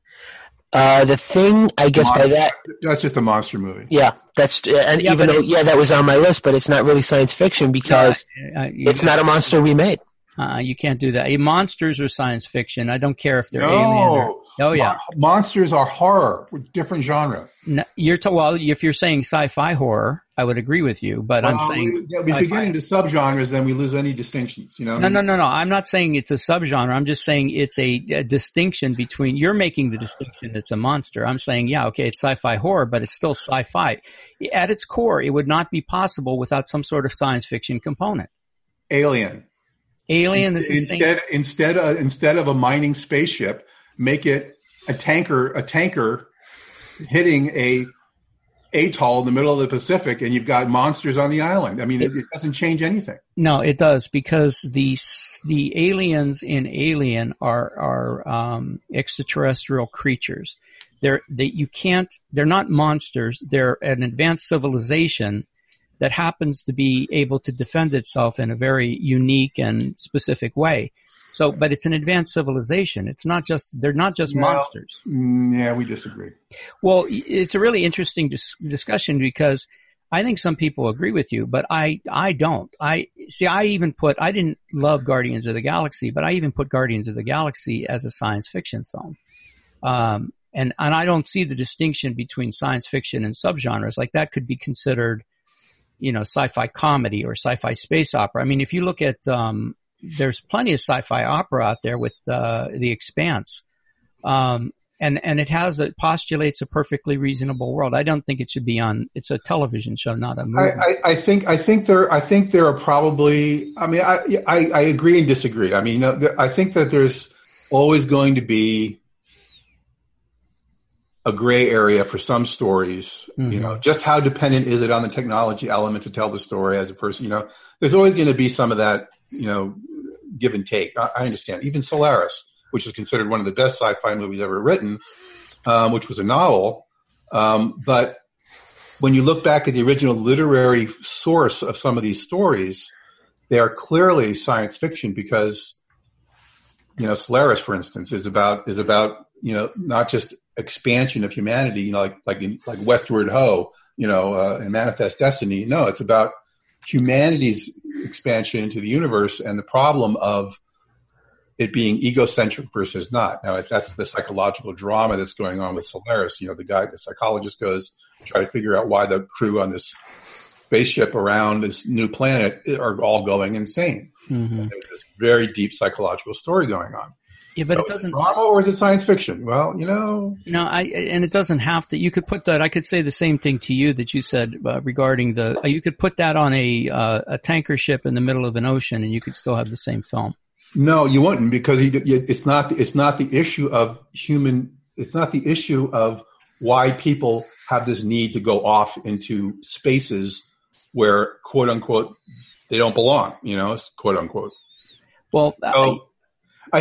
Uh, the thing, I guess by that,
That's just a monster movie.
yeah, that's and
Yeah,
even though
it-
yeah, that was on my list, but it's not really science fiction because
Uh,
it's not a monster we made.
Uh, you can't do that. Monsters are science fiction. I don't care if they're
no.
alien or. Oh yeah,
Mon- monsters are horror, different genre.
No, you're to, well. If you're saying sci-fi horror, I would agree with you. But I'm saying
we- yeah, if you get into subgenres, then we lose any distinctions. You know,
No, no, no, no. I'm not saying it's a subgenre. I'm just saying it's a, a distinction between. You're making the distinction. It's a monster. I'm saying, yeah, okay, it's sci-fi horror, but it's still sci-fi. At its core, it would not be possible without some sort of science fiction component.
Alien.
Alien is the same.
instead instead of, instead of a mining spaceship, make it a tanker a tanker hitting a atoll in the middle of the Pacific, and you've got monsters on the island. I mean, it, it doesn't change anything.
No, it does because the the aliens in Alien are are um, extraterrestrial creatures. They're they you can't. They're not monsters. They're an advanced civilization that happens to be able to defend itself in a very unique and specific way. So, but it's an advanced civilization. It's not just they're not just
Well-
monsters.
Mm, yeah, we disagree.
Well, it's a really interesting dis- discussion because I think some people agree with you, but I I don't. I see. I even put. I didn't love Guardians of the Galaxy, but I even put Guardians of the Galaxy as a science fiction film. Um, and and I don't see the distinction between science fiction and subgenres. Like that could be considered, you know, sci-fi comedy or sci-fi space opera. I mean, if you look at um, there's plenty of sci-fi opera out there with uh, the Expanse. Um, and and it has it postulates a perfectly reasonable world. I don't think it should be on. It's a television show, not a movie.
I, I, I think I think there I think there are probably I mean I, I I agree and disagree. I mean I think that there's always going to be a gray area for some stories. You
Mhm.
know, just how dependent is it on the technology element to tell the story as a person? You know, there's always going to be some of that. You know, give and take. I, I understand. Even Solaris, which is considered one of the best sci-fi movies ever written, um, which was a novel, um, but when you look back at the original literary source of some of these stories, they are clearly science fiction because, you know, Solaris, for instance, is about is about you know not just expansion of humanity, you know, like like in, like Westward Ho, you know, uh, and Manifest Destiny. No, it's about humanity's expansion into the universe and the problem of it being egocentric versus not. Now, if that's the psychological drama that's going on with Solaris, you know, the guy, the psychologist goes try to figure out why the crew on this spaceship around this new planet are all going insane.
Mhm.
There's this very deep psychological story going on.
Yeah, but
So
it doesn't.
drama or is it science fiction? Well, you know,
No, I and it doesn't have to. You could put that. I could say the same thing to you that you said uh, regarding the. Uh, you could put that on a uh, a tanker ship in the middle of an ocean, and you could still have the same film.
no, you wouldn't because he, it's not. It's not the issue of human. It's not the issue of why people have this need to go off into spaces where quote unquote they don't belong. You know, it's quote unquote.
Well,
So I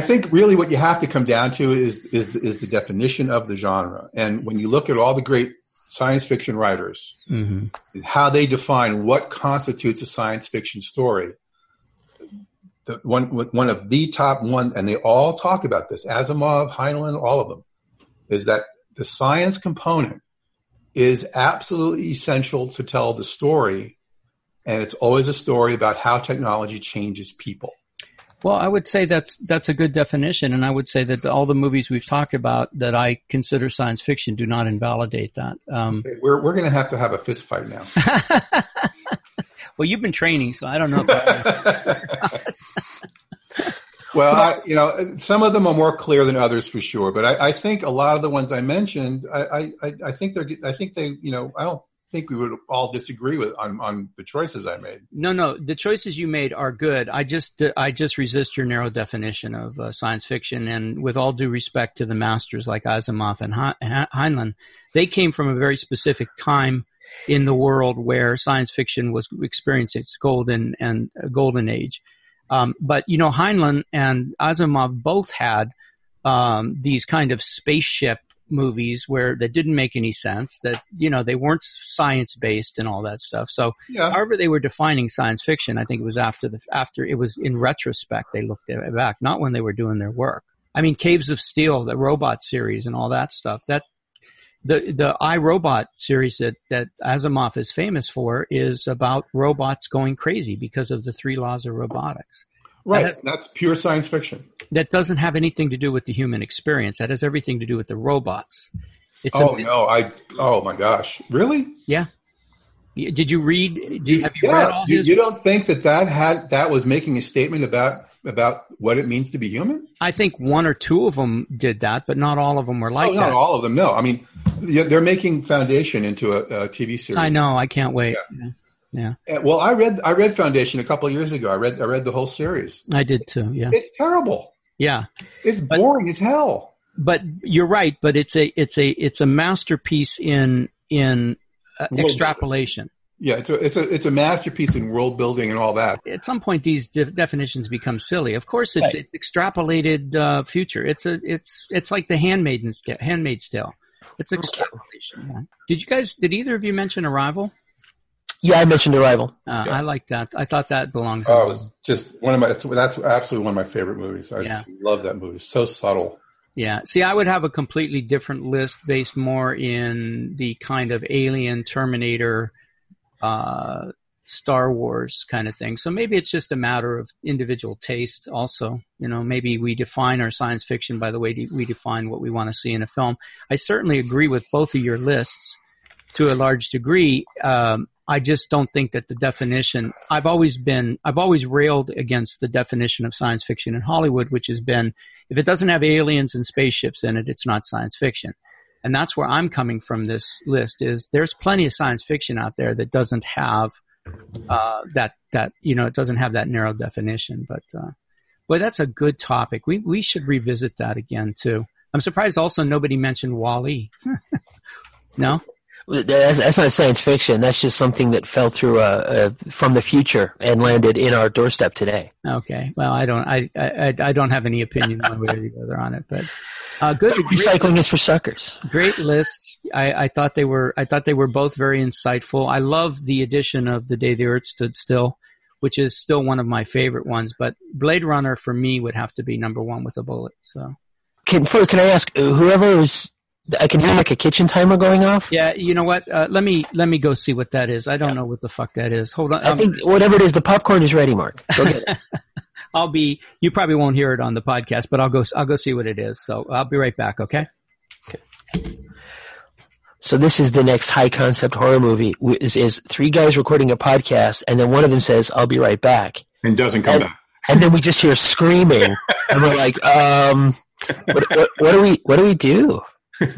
think really what you have to come down to is is is the definition of the genre. And when you look at all the great science fiction writers,
mhm.
how they define what constitutes a science fiction story. The one one of the top one, and they all talk about this. Asimov, Heinlein, all of them, is that the science component is absolutely essential to tell the story, and it's always a story about how technology changes people.
Well, I would say that's that's a good definition, and I would say that all the movies we've talked about that I consider science fiction do not invalidate that. Um,
Okay, We're we're going to have to have a fist fight now. [laughs]
well, you've been training, so I don't know. [laughs]
Well, I, you know, some of them are more clear than others for sure, but I, I think a lot of the ones I mentioned, I, I, I think they're, I think they, you know, I don't think we would all disagree with on, on the choices I made.
no, no, the choices you made are good. I just I just resist your narrow definition of uh, science fiction, and with all due respect to the masters like Asimov and Heinlein, they came from a very specific time in the world where science fiction was experiencing its golden and uh, golden age. Um, but you know, Heinlein and Asimov both had um, these kind of spaceship movies where that didn't make any sense. That you know they weren't science based and all that stuff. So,
Yeah.
however they were defining science fiction, I think it was after the after it was in retrospect they looked at it back, not when they were doing their work. I mean, Caves of Steel, the robot series, and all that stuff. That the the iRobot series that that Asimov is famous for is about robots going crazy because of the three laws of robotics.
Right.
has-
That's pure science fiction.
That doesn't have anything to do with the human experience. That has everything to do with the robots. It's
oh
a,
no! I. Oh my gosh! Really?
yeah. Did you read? Do you, have you
yeah.
read all
you,
his?
you don't think that that had that was making a statement about about what it means to be human?
I think one or two of them did that, but not all of them were like
oh, not
that.
all of them. No, I mean, they're making Foundation into a, a TV series.
I know. I can't wait.
Uh, Well, I read I read Foundation a couple of years ago. I read I read the whole series.
I did too. Yeah.
It's terrible.
Yeah.
It's boring as hell.
But you're right. But it's a it's a it's a masterpiece in in uh, extrapolation.
Yeah, it's a it's a it's a masterpiece in world building and all that.
At some point, these de- definitions become silly. Of course, it's,
Right.
it's extrapolated uh, future. It's a it's it's like the Handmaid's. Handmaid's Tale. It's extrapolation. Yeah. Did you guys? Did either of you mention Arrival?
Yeah, I mentioned Arrival.
Uh,
Yeah.
I like that. I thought that belongs.
Oh,
in
just one of my. That's, that's absolutely one of my favorite movies. I
Yeah.
love that movie. So subtle.
Yeah. See, I would have a completely different list based more in the kind of alien Terminator, uh, Star Wars kind of thing. So maybe it's just a matter of individual taste also. You know, maybe we define our science fiction by the way we define what we want to see in a film. I certainly agree with both of your lists to a large degree. Um, I just don't think that the definition, I've always been, I've always railed against the definition of science fiction in Hollywood, which has been if it doesn't have aliens and spaceships in it, it's not science fiction. And that's where I'm coming from this list is there's plenty of science fiction out there that doesn't have uh, that that you know it doesn't have that narrow definition. But uh, boy, that's a good topic. We we should revisit that again too. I'm surprised also nobody mentioned WALL-E. [laughs] no,
That's, that's not science fiction. That's just something that fell through uh, uh, from the future and landed in our doorstep today.
okay. Well, I don't I I, I don't have any opinion one way or the other on it, but. Uh, good.
Recycling is for suckers.
great lists. I, I thought they were I thought they were both very insightful. I love the addition of the day the Earth stood still, which is still one of my favorite ones. But Blade Runner for me would have to be number one with a bullet. So
Can for, can I ask uh, whoever is? I can hear like a kitchen timer going off.
yeah, you know what? Uh, let me let me go see what that is. I don't know what the fuck that is. Hold on.
I
Um,
think whatever it is, the popcorn is ready, Mark. Go get it. [laughs]
I'll be. You probably won't hear it on the podcast, but I'll go. I'll go see what it is. So I'll be right back. Okay. Okay.
So this is the next high concept horror movie. Is, is three guys recording a podcast, and then one of them says, "I'll be right back,"
And doesn't come
And-
back.
and then we just hear screaming, and we're like, um, what, what, what do we what do we do? [laughs]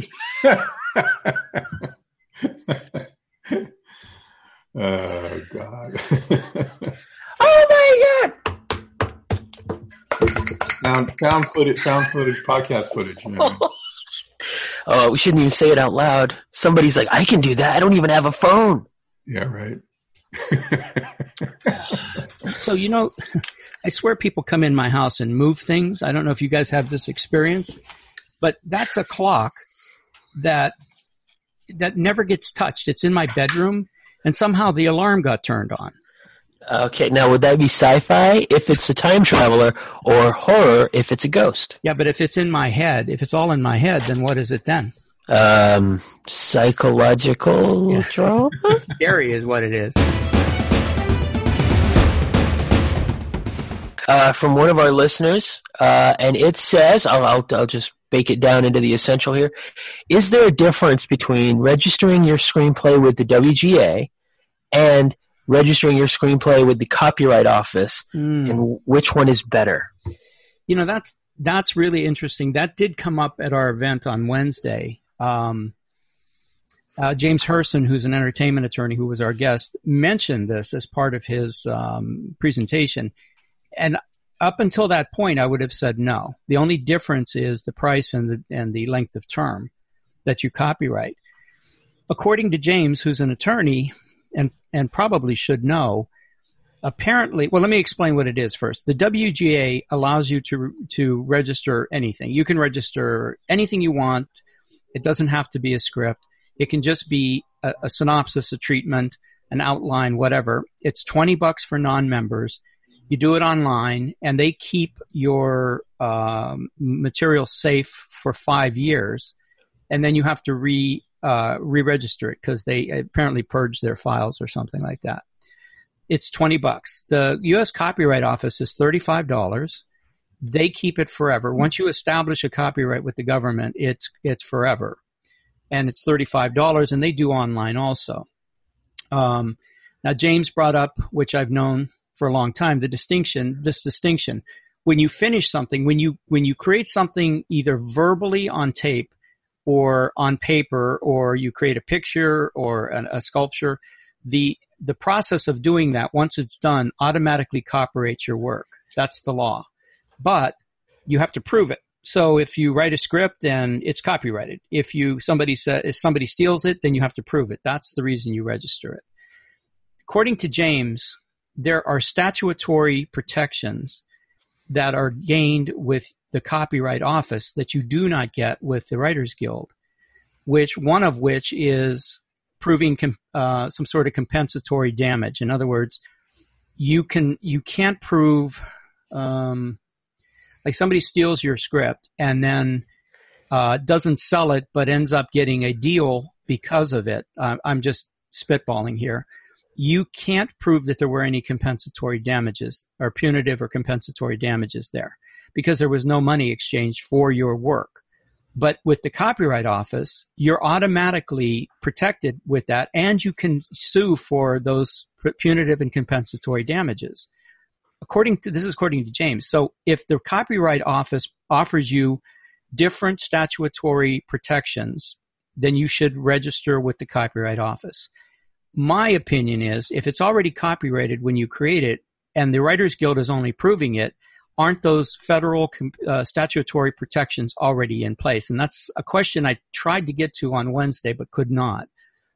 Oh God.
Oh my god!
found found footage, found footage, podcast footage. You [laughs] know.
Oh, we shouldn't even say it out loud. Somebody's like, "I can do that. I don't even have a phone."
yeah, right. [laughs]
So you know, I swear people come in my house and move things. I don't know if you guys have this experience, but that's a clock that that never gets touched. It's in my bedroom, and somehow the alarm got turned on.
Okay, now would that be sci-fi if it's a time traveler, or horror if it's a ghost?
Yeah, but if it's in my head, if it's all in my head, then what is it then?
Um, psychological
Yeah.
drama. [laughs]
Scary is what it is.
uh, from one of our listeners, uh, and it says, I'll, I'll, I'll just bake it down into the essential here. Is there a difference between registering your screenplay with the WGA and registering your screenplay with the Copyright Office,
Hmm.
and which one is better?
You know, that's that's really interesting. That did come up at our event on Wednesday. Um, uh, James Herson, who's an entertainment attorney who was our guest, mentioned this as part of his um, presentation. And up until that point, I would have said no. The only difference is the price and the and the length of term that you copyright. According to James, who's an attorney and and probably should know, apparently, well, let me explain what it is first. The WGA allows you to to register anything. You can register anything you want. It doesn't have to be a script. It can just be a, a synopsis, a treatment, an outline, whatever. It's twenty bucks for non-members. You do it online, and they keep your um, material safe for five years, and then you have to re uh, re-register it because they apparently purge their files or something like that. it's 20 bucks. The U.S. Copyright Office is $35. They keep it forever. Once you establish a copyright with the government, it's, it's forever. And it's $35 and they do online also. Um, now, James brought up, which I've known for a long time, the distinction, this distinction. When you finish something, when you, when you create something either verbally on tape or on paper, or you create a picture or a, a sculpture, the the process of doing that once it's done automatically copyrights your work. That's the law, but you have to prove it. So if you write a script and it's copyrighted, if you somebody says if somebody steals it, then you have to prove it. That's the reason you register it. According to James, there are statutory protections that are gained with the Copyright Office that you do not get with the Writers Guild, which one of which is proving uh, some sort of compensatory damage. In other words, you can you can't prove um, like somebody steals your script and then uh, doesn't sell it, but ends up getting a deal because of it. Uh, I'm just spitballing here. You can't prove that there were any compensatory damages or punitive or compensatory damages there because there was no money exchanged for your work. But with the Copyright Office, you're automatically protected with that, and you can sue for those punitive and compensatory damages. According to this is according to James. So if the Copyright Office offers you different statutory protections, then you should register with the Copyright Office. My opinion is if it's already copyrighted when you create it and the Writers Guild is only proving it, aren't those federal uh, statutory protections already in place? And that's a question I tried to get to on Wednesday but could not.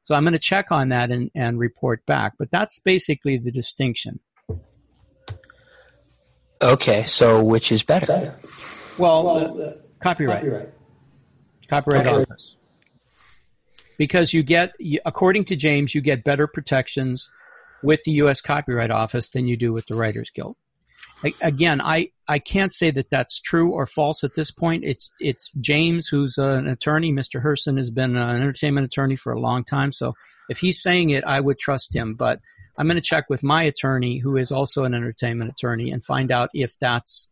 So I'm going to check on that and, and report back. But that's basically the distinction.
Okay, so which is better?
Well, well copyright. Copyright, copyright okay. office. Because you get, according to James, you get better protections with the U.S. Copyright Office than you do with the Writers Guild again, I, I can't say that that's true or false at this point. It's it's James who's an attorney. Mr. Herson has been an entertainment attorney for a long time, so if he's saying it, I would trust him. But I'm going to check with my attorney, who is also an entertainment attorney, and find out if that's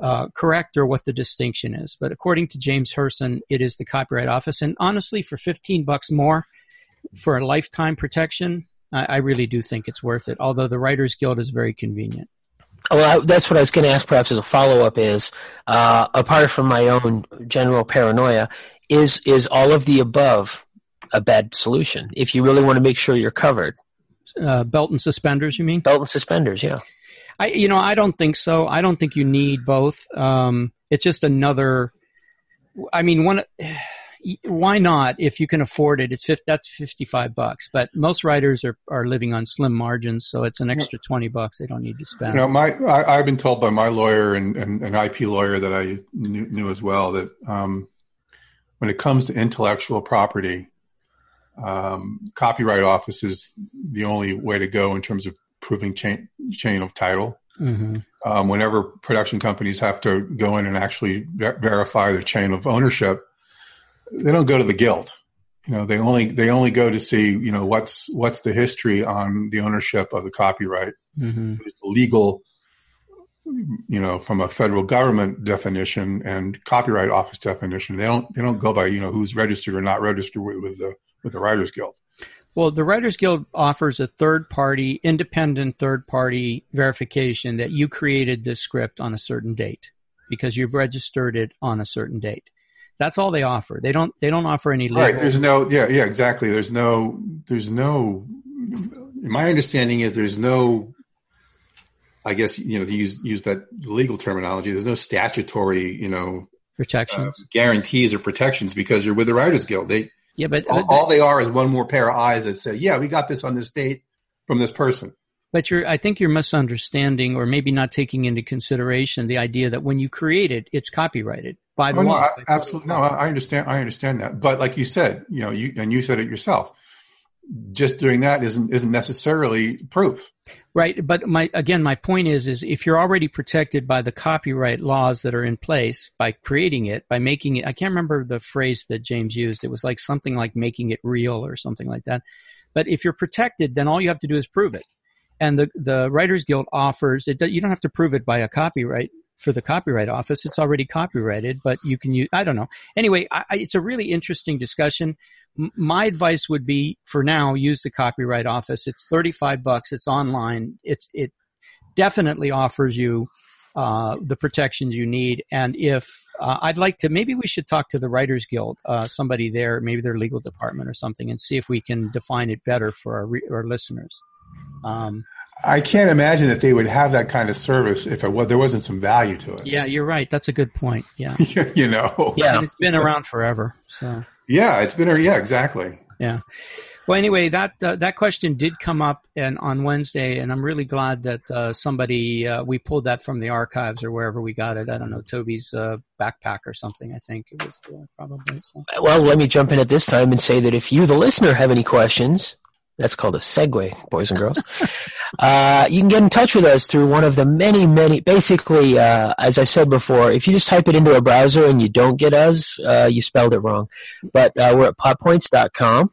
uh, correct or what the distinction is. But according to James Herson, it is the Copyright Office, and honestly, for 15 bucks more for a lifetime protection, I, I really do think it's worth it. Although the Writers Guild is very convenient.
Well, I, that's what I was going to ask. Perhaps as a follow up is, uh, apart from my own general paranoia, is is all of the above a bad solution? If you really want to make sure you're covered,
uh, belt and suspenders, you mean?
Belt and suspenders, yeah.
I, you know, I don't think so. I don't think you need both. Um, it's just another. I mean, one [sighs] why not if you can afford it it's that's 55 bucks but most writers are, are living on slim margins so it's an extra 20 bucks they don't need to spend
you know my I, have been told by my lawyer and, and, an ip lawyer that i knew, knew as well that um, when it comes to intellectual property um, copyright office is the only way to go in terms of proving chain chain of title mm-hmm. um, whenever production companies have to go in and actually ver- verify the chain of ownership they don't go to the guild. You know, they only they only go to see you know what's what's the history on the ownership of the copyright, mm-hmm. the legal, you know, from a federal government definition and copyright office definition. They don't they don't go by you know who's registered or not registered with, with the with the Writers Guild.
Well, the Writers Guild offers a third party, independent third party verification that you created this script on a certain date because you've registered it on a certain date. That's all they offer. They don't they don't offer any.
Right. There's no. Yeah. Yeah. Exactly. There's no. There's no. My understanding is there's no. I guess you know to use use that legal terminology. There's no statutory you know
protections,
uh, guarantees or protections because you're with the Writers Guild. They
yeah, but
all, uh, all they are is one more pair of eyes that say, yeah, we got this on this date from this person.
But you're, I think you're misunderstanding or maybe not taking into consideration the idea that when you create it, it's copyrighted by the oh, law.
No, absolutely. No, I understand. I understand that. But like you said, you know, you, and you said it yourself, just doing that isn't, isn't necessarily proof.
Right. But my, again, my point is, is if you're already protected by the copyright laws that are in place by creating it, by making it, I can't remember the phrase that James used. It was like something like making it real or something like that. But if you're protected, then all you have to do is prove it. and the the Writers Guild offers it. You don't have to prove it by a copyright for the copyright office. It's already copyrighted, but you can use. I don't know. Anyway, I, it's a really interesting discussion. My advice would be for now use the copyright office. It's thirty five bucks. It's online. It's it definitely offers you uh, the protections you need. And if uh, I'd like to, maybe we should talk to the Writers Guild, uh, somebody there, maybe their legal department or something, and see if we can define it better for our, re- our listeners. Um,
I can't imagine that they would have that kind of service if it was, there wasn't some value to it.
Yeah, you're right. That's a good point. Yeah, [laughs]
you know.
Yeah, and it's been around forever. So.
Yeah, it's been. A yeah, exactly.
Yeah. Well, anyway, that uh, that question did come up and on Wednesday, and I'm really glad that uh, somebody uh, we pulled that from the archives or wherever we got it. I don't know Toby's uh, backpack or something. I think it was uh, probably. So.
Well, let me jump in at this time and say that if you, the listener, have any questions, that's called a segue, boys and girls. uh, you can get in touch with us through one of the many, many. Basically, uh, as I've said before, if you just type it into a browser and you don't get us, uh, you spelled it wrong. But uh, we're at plotpoints.com.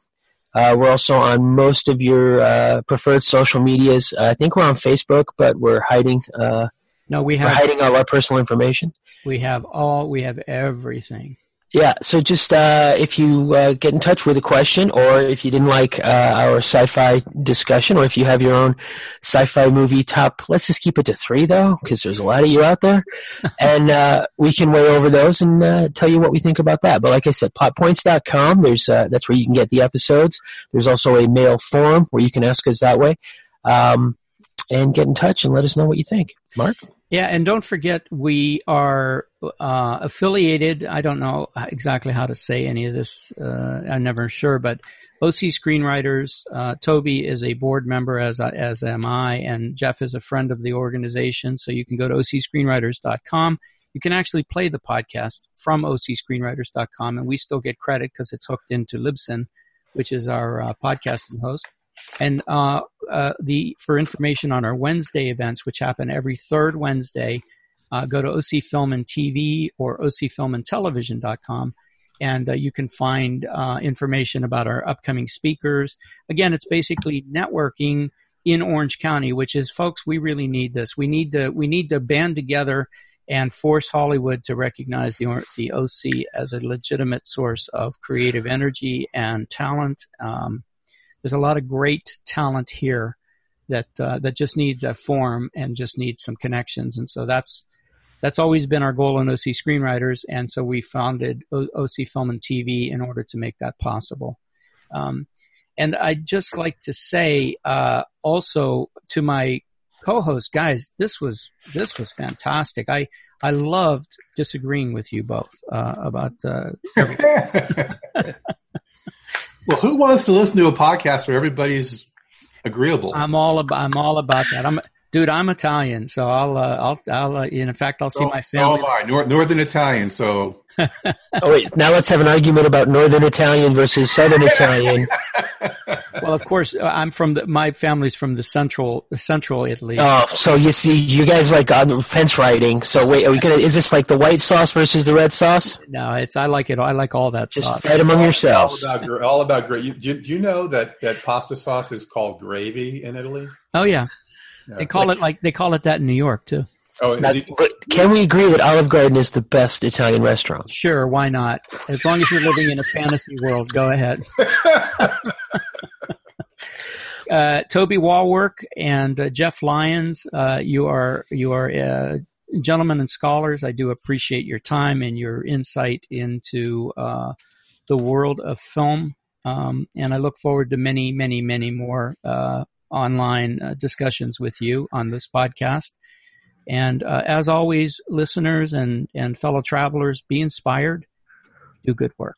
Uh, we're also on most of your uh, preferred social medias. I think we're on Facebook, but we're hiding. Uh,
no, we have
we're hiding all our personal information.
We have all. We have everything.
Yeah, so just uh, if you uh, get in touch with a question, or if you didn't like uh, our sci-fi discussion, or if you have your own sci-fi movie top, let's just keep it to three though, because there's a lot of you out there, [laughs] and uh, we can weigh over those and uh, tell you what we think about that. But like I said, plotpoints.com, there's uh, that's where you can get the episodes. There's also a mail forum where you can ask us that way, um, and get in touch and let us know what you think. Mark.
Yeah, and don't forget we are uh, affiliated. I don't know exactly how to say any of this. Uh, I'm never sure, but OC Screenwriters. Uh, Toby is a board member, as as am I, and Jeff is a friend of the organization. So you can go to ocscreenwriters.com. You can actually play the podcast from ocscreenwriters.com, and we still get credit because it's hooked into Libsyn, which is our uh, podcasting host. And uh, the for information on our Wednesday events, which happen every third Wednesday, uh, go to OC Film and TV or OCFilmandTelevision.com, and uh, you can find uh, information about our upcoming speakers. Again, it's basically networking in Orange County, which is, folks, we really need this. We need to we need to band together and force Hollywood to recognize the the OC as a legitimate source of creative energy and talent. Um, there's a lot of great talent here that uh, that just needs a form and just needs some connections, and so that's that's always been our goal in OC Screenwriters, and so we founded o- OC Film and TV in order to make that possible. Um, and I'd just like to say uh, also to my co-host guys, this was this was fantastic. I I loved disagreeing with you both uh, about. Uh, [laughs]
well, who wants to listen to a podcast where everybody's agreeable?
I'm all about. I'm all about that. I'm dude. I'm Italian, so I'll. Uh, I'll. I'll. Uh, in fact, I'll see
so,
my family.
So am I. Nor- Northern Italian. So.
Oh wait! Now let's have an argument about Northern Italian versus Southern Italian. [laughs]
well, of course, uh, I'm from the. My family's from the central, central Italy.
Oh, so you see, you guys like on fence riding. So wait, are we gonna? Is this like the white sauce versus the red sauce?
No, it's. I like it. I like all that
Just
sauce.
fight among yourselves.
All about, all about gravy. Do, do you know that that pasta sauce is called gravy in Italy?
Oh yeah, yeah. they call it like they call it that in New York too.
Oh,
now, but can we agree that Olive Garden is the best Italian restaurant?
Sure, why not? As long as you're living in a fantasy world, go ahead. [laughs] uh, Toby Wallwork and uh, Jeff Lyons, uh, you are you are uh, gentlemen and scholars. I do appreciate your time and your insight into uh, the world of film, um, and I look forward to many, many, many more uh, online discussions with you on this podcast. And uh, as always, listeners and, and fellow travelers, be inspired, do good work.